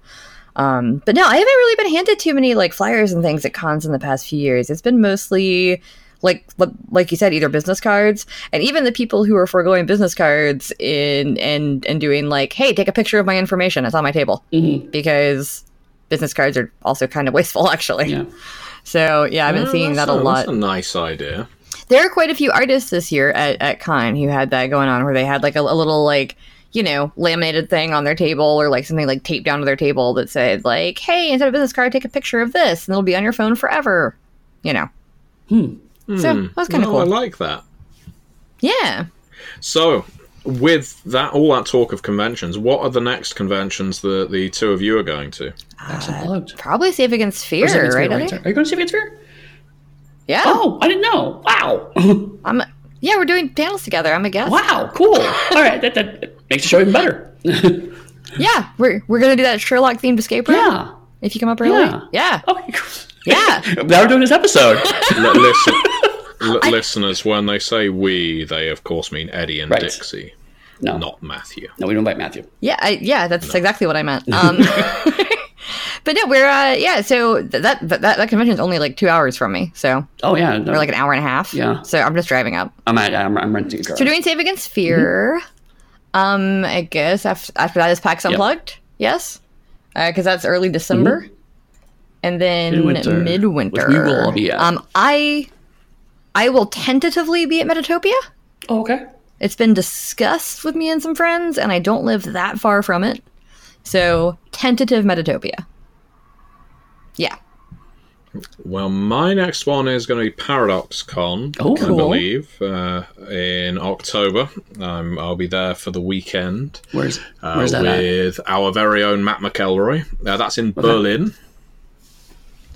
S3: Um, but no, I haven't really been handed too many like flyers and things at cons in the past few years. It's been mostly like li- like you said, either business cards, and even the people who are foregoing business cards in and and doing like, hey, take a picture of my information. It's on my table
S2: Mhm.
S3: because business cards are also kind of wasteful, actually.
S2: Yeah.
S3: So yeah, I've been
S1: Oh,
S3: seeing that
S1: that's
S3: a lot.
S1: That's a nice idea.
S3: There are quite a few artists this year at, at Con who had that going on, where they had like a, a little like you know laminated thing on their table or like something like taped down to their table that said like, "Hey, instead of business card, take a picture of this, and it'll be on your phone forever." You know.
S2: Hmm.
S3: So hmm. that was kind of
S1: Oh, I like that.
S3: yeah.
S1: So, with that, all that talk of conventions, what are the next conventions that the two of you are going to?
S2: That's unplugged.
S3: Uh, probably Save Against Fear,
S2: Or Savings
S3: right?
S2: Fear, Eddy? Are you going to Savings Fear?
S3: Yeah.
S2: Oh, I didn't know. Wow.
S3: I'm. Yeah, we're doing panels together. I'm a guest.
S2: wow. Cool. All right. That, that makes the show even better.
S3: Yeah, we're we're gonna do that Sherlock themed escape room.
S2: yeah.
S3: If you come up early.
S2: Yeah.
S3: Yeah.
S2: Okay.
S3: Yeah.
S2: now we're doing this episode.
S1: L- listen, l- listeners, when they say we, they of course mean Eddy and
S2: Right.
S1: Dixie,
S2: No.
S1: not Matthew.
S2: No, we don't invite Matthew.
S3: Yeah, I, yeah, that's exactly what I meant. Um, but no, we're uh, yeah. So that that that convention is only like two hours from me, so
S2: Oh yeah. No,
S3: we're like an hour and a half.
S2: Yeah.
S3: So I'm just driving up.
S2: I'm, at, I'm I'm renting a car.
S3: So we're doing Save Against Fear. Um, I guess after after that is PAX Unplugged. Yes, because that's early December, and then
S2: Midwinter,
S3: midwinter.
S2: which we will all be at.
S3: Um, I I will tentatively be at Metatopia.
S2: oh, okay.
S3: It's been discussed with me and some friends, and I don't live that far from it. So, tentative Metatopia. Yeah.
S1: Well, my next one is going to be Paradox Con,
S2: Oh,
S1: I
S2: cool.
S1: believe, uh, in October. Um, I'll be there for the weekend
S2: Where's
S1: uh,
S2: Where's that at?
S1: with our very own Matt McElroy. Uh, that's in Berlin.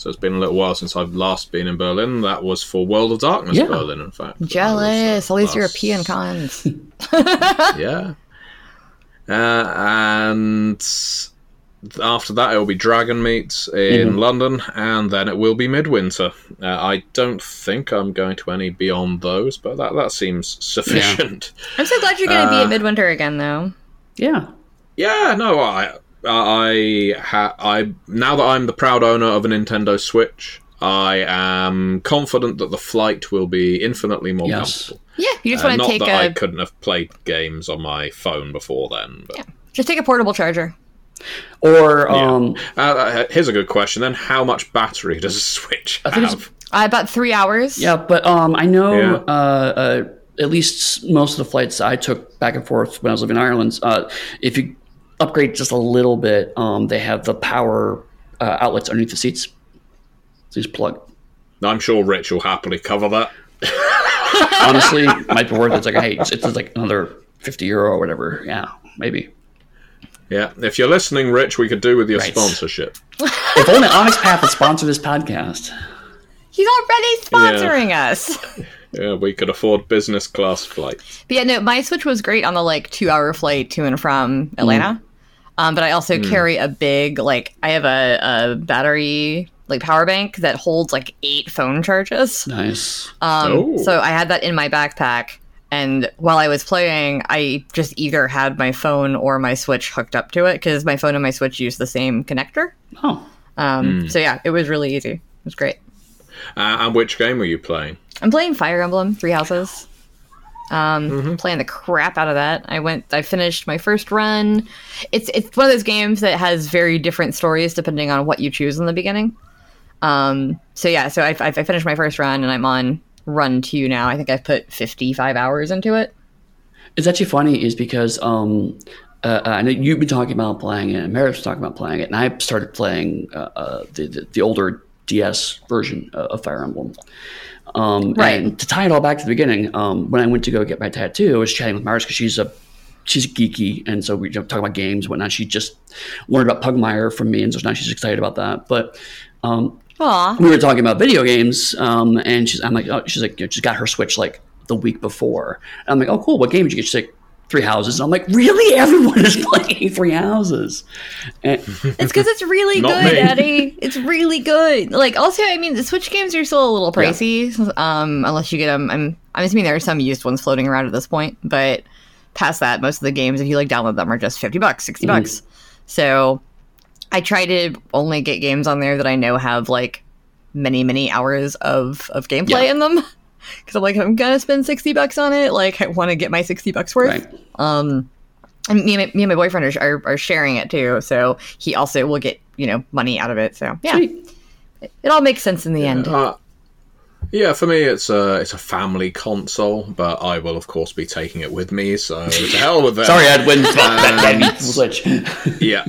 S1: So it's been a little while since I've last been in Berlin. That was for World of Darkness
S2: Yeah.
S1: Berlin, in fact.
S3: Jealous.
S1: was, uh,
S3: All these
S1: last-
S3: European cons.
S1: Yeah. Uh, and after that, it will be Dragonmeet in
S2: Mm-hmm.
S1: London, and then it will be Midwinter. Uh, I don't think I'm going to any beyond those, but that, that seems sufficient.
S3: I'm so glad you're going to be
S1: Uh,
S3: at Midwinter again, though.
S2: Yeah.
S1: Yeah, no, I, I, ha, I now that I'm the proud owner of a Nintendo Switch, I am confident that the flight will be infinitely more
S2: Yes.
S1: comfortable.
S3: Yeah, you just
S1: Uh,
S3: want to take.
S1: not that I
S3: a
S1: couldn't have played games on my phone before then. But.
S3: just take a portable charger.
S2: Or um,
S1: Uh, uh, here's a good question then: How much battery does a Switch
S2: I think it's-
S1: have?
S3: Uh, about three hours.
S2: yeah, but um, I know
S1: Yeah.
S2: uh, uh, at least most of the flights I took back and forth when I was living in Ireland. Uh, if you upgrade just a little bit, um, they have the power uh, outlets underneath the seats. So just plug.
S1: I'm sure Rich will happily cover that.
S2: Honestly, might be worth it. It's like hey, it's, it's like another fifty euro or whatever. Yeah, maybe.
S1: Yeah, if you're listening, Rich, we could do with your
S2: Right.
S1: sponsorship.
S2: If only Onyx Path would sponsor this podcast.
S3: He's already sponsoring us.
S1: Yeah, we could afford business class flights.
S3: But yeah, no, my Switch was great on the like two hour flight to and from Atlanta. Um, but I also carry a big like I have a, a battery like power bank that holds like eight phone charges.
S2: Nice.
S3: Um,
S1: Oh.
S3: so I had that in my backpack, and while I was playing, I just either had my phone or my Switch hooked up to it because my phone and my Switch use the same connector.
S2: Oh,
S3: Um, So yeah, it was really easy. It was great.
S1: Uh, and which game were you playing?
S3: I'm playing Fire Emblem Three Houses. Um, playing the crap out of that. I went. I finished my first run. It's it's one of those games that has very different stories depending on what you choose in the beginning. Um, so yeah, so I, I, I finished my first run and I'm on run two now. I think I've put 55 hours into it.
S2: It's actually funny, is because um, uh, I know you've been talking about playing it, and Meredith's talking about playing it, and I started playing uh, uh, the, the the older DS version of Fire Emblem. Um,
S3: Right.
S2: And to tie it all back to the beginning, um, when I went to go get my tattoo, I was chatting with Maris because she's a she's geeky, and so we you know, talk about games and whatnot. She just learned about Pugmire from me, and so now she's excited about that. But um, we were talking about video games, um, and she's I'm like, oh, she's like, you know, she's got her Switch like the week before. And I'm like, oh, cool. What game did you get? She's like, Three Houses. And I'm like, really? Everyone is playing Three Houses. And
S3: It's because it's really good,
S1: me.
S3: Eddy. It's really good. Like, also, I mean, the Switch games are still a little pricey, um, unless you get them. I'm, I'm assuming there are some used ones floating around at this point, but past that, most of the games, if you like download them, are just fifty bucks, sixty bucks. So, I try to only get games on there that I know have like many, many hours of of gameplay
S2: Yeah.
S3: in them. Because I'm like, I'm gonna spend sixty bucks on it. Like, I want to get my sixty bucks worth.
S2: right.
S3: Um, and me and my, me and my boyfriend are, are, are sharing it too, so he also will get you know money out of it. So yeah,
S2: Sweet.
S3: it all makes sense in the end.
S1: Uh, yeah, for me, it's a it's a family console, but I will of course be taking it with me. So to hell with that.
S2: Sorry, Edwin. that, that, Switch.
S1: Yeah.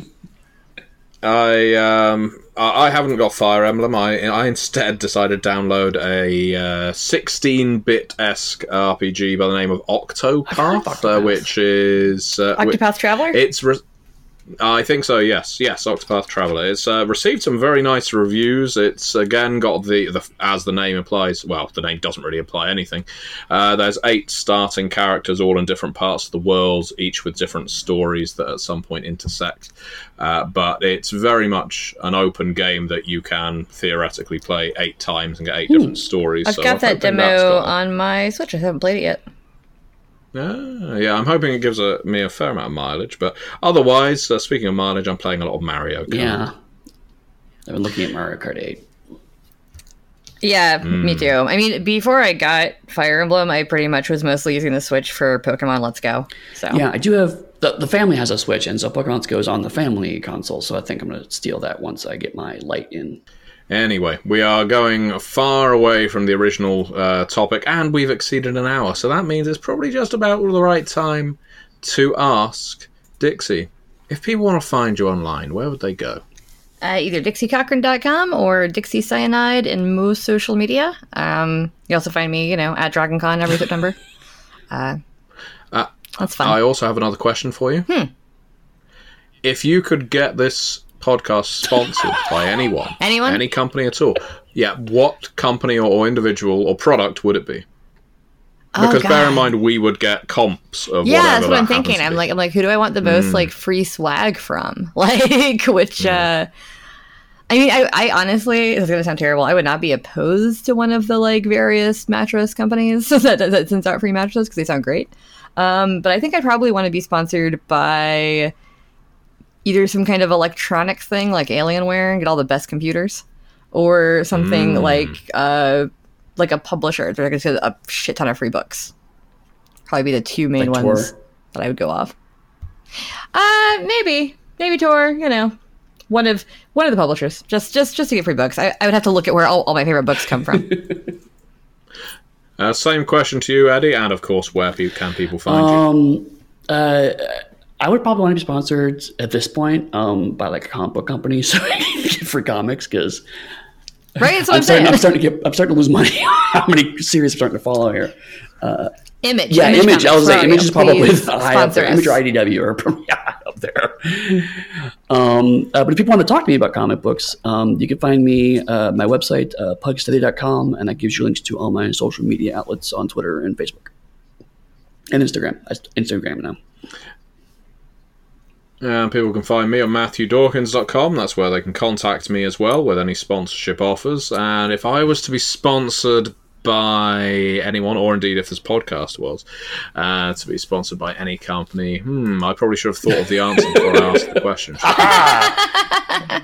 S1: I um I I haven't got Fire Emblem. I I instead decided to download a uh, 16-bit esque RPG by the name of Octopath,
S2: Octopath.
S1: uh, which is uh,
S3: Octopath Traveler.
S1: it's re- I think so. Yes, yes. Octopath Traveler. It's uh, received some very nice reviews. It's again got the, the as the name implies. Well, the name doesn't really imply anything. Uh, there's eight starting characters, all in different parts of the world, each with different stories that at some point intersect. Uh, but it's very much an open game that you can theoretically play eight times and get eight different stories.
S3: I've
S1: so
S3: got
S1: I'm
S3: that demo
S1: got-
S3: on my Switch. I haven't played it yet.
S1: Ah, yeah, I'm hoping it gives a, me a fair amount of mileage. But otherwise, uh, speaking of mileage, I'm playing a lot of Mario Kart.
S2: yeah. I've been looking at Mario Kart 8.
S3: Yeah,
S1: Hmm.
S3: me too. I mean, before I got Fire Emblem, I pretty much was mostly using the Switch for Pokemon Let's Go. So
S2: Yeah, I do have the, the family has a Switch, and so Pokemon Let's Go is on the family console. So I think I'm going to steal that once I get my light in.
S1: Anyway, we are going far away from the original uh, topic, and we've exceeded an hour, so that means it's probably just about the right time to ask Dixie if people want to find you online. Where would they go?
S3: uh, either DixieCochran.com or Dixie Cyanide in most social media. Um, you also find me, you know, at DragonCon every September. Uh,
S1: Uh,
S3: that's fun.
S1: I also have another question for you. If you could get this podcast sponsored by anyone,
S3: Anyone?
S1: any company at all, yeah, what company or, individual or product would it be?
S3: Oh,
S1: Because bear in mind, we would get comps of
S3: yeah, that's what
S1: that
S3: I'm thinking. I'm like, I'm like, who do I want the most
S1: Hmm.
S3: like free swag from? Like, which, uh, I mean, I, I honestly, this is gonna sound terrible. I would not be opposed to one of the like various mattress companies that, that, that sends out free mattresses because they sound great. Um, but I think I'd probably want to be sponsored by either some kind of electronic thing like Alienware and get all the best computers, or something
S1: Mm.
S3: like uh, like a publisher that I could get a shit ton of free books. Probably be the two main
S2: Like
S3: ones
S2: Tor?
S3: that I would go off. Uh, maybe, maybe Tor. You know, one of one of the publishers. Just just just to get free books. I, I would have to look at where all, all my favorite books come from.
S1: Uh, same question to you, Eddy, and of course, where pe- can people find you?
S2: Um, uh, I would probably want to be sponsored at this point um, by like a comic book company so I can get free comics because
S3: right? That's what
S2: I'm,
S3: I'm,
S2: starting. I'm starting to get I'm starting to lose money. How many series I'm starting to follow here?
S3: image.
S2: Yeah, image. I was like, image is probably
S3: please
S2: high up there. Image or IDW are pretty high up there. Um, uh, but if people want to talk to me about comic books, um, you can find me uh, my website uh, pugsteady.com, and that gives you links to all my social media outlets on Twitter and Facebook and Instagram. Instagram now.
S1: And people can find me on MatthewDawkins.com. That's where they can contact me as well with any sponsorship offers. And if I was to be sponsored by anyone, or indeed if this podcast was, uh, to be sponsored by any company, hmm, I probably should have thought of the answer before I asked the question.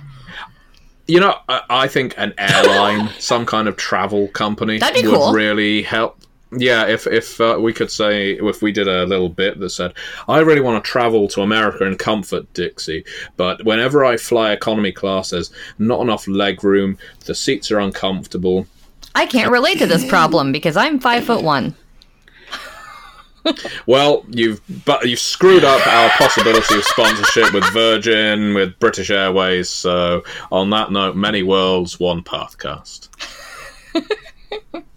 S1: you know, I, I think an airline, some kind of travel company,
S3: That'd be
S1: would
S3: cool.
S1: really help. Yeah, if if uh, we could say if we did a little bit that said, I really want to travel to America in comfort, Dixie, but whenever I fly economy class, there's not enough leg room, the seats are uncomfortable.
S3: I can't relate to this problem because I'm five foot one.
S1: Well, you've but you've screwed up our possibility of sponsorship with Virgin, with British Airways. So, on that note, many worlds, one pathcast.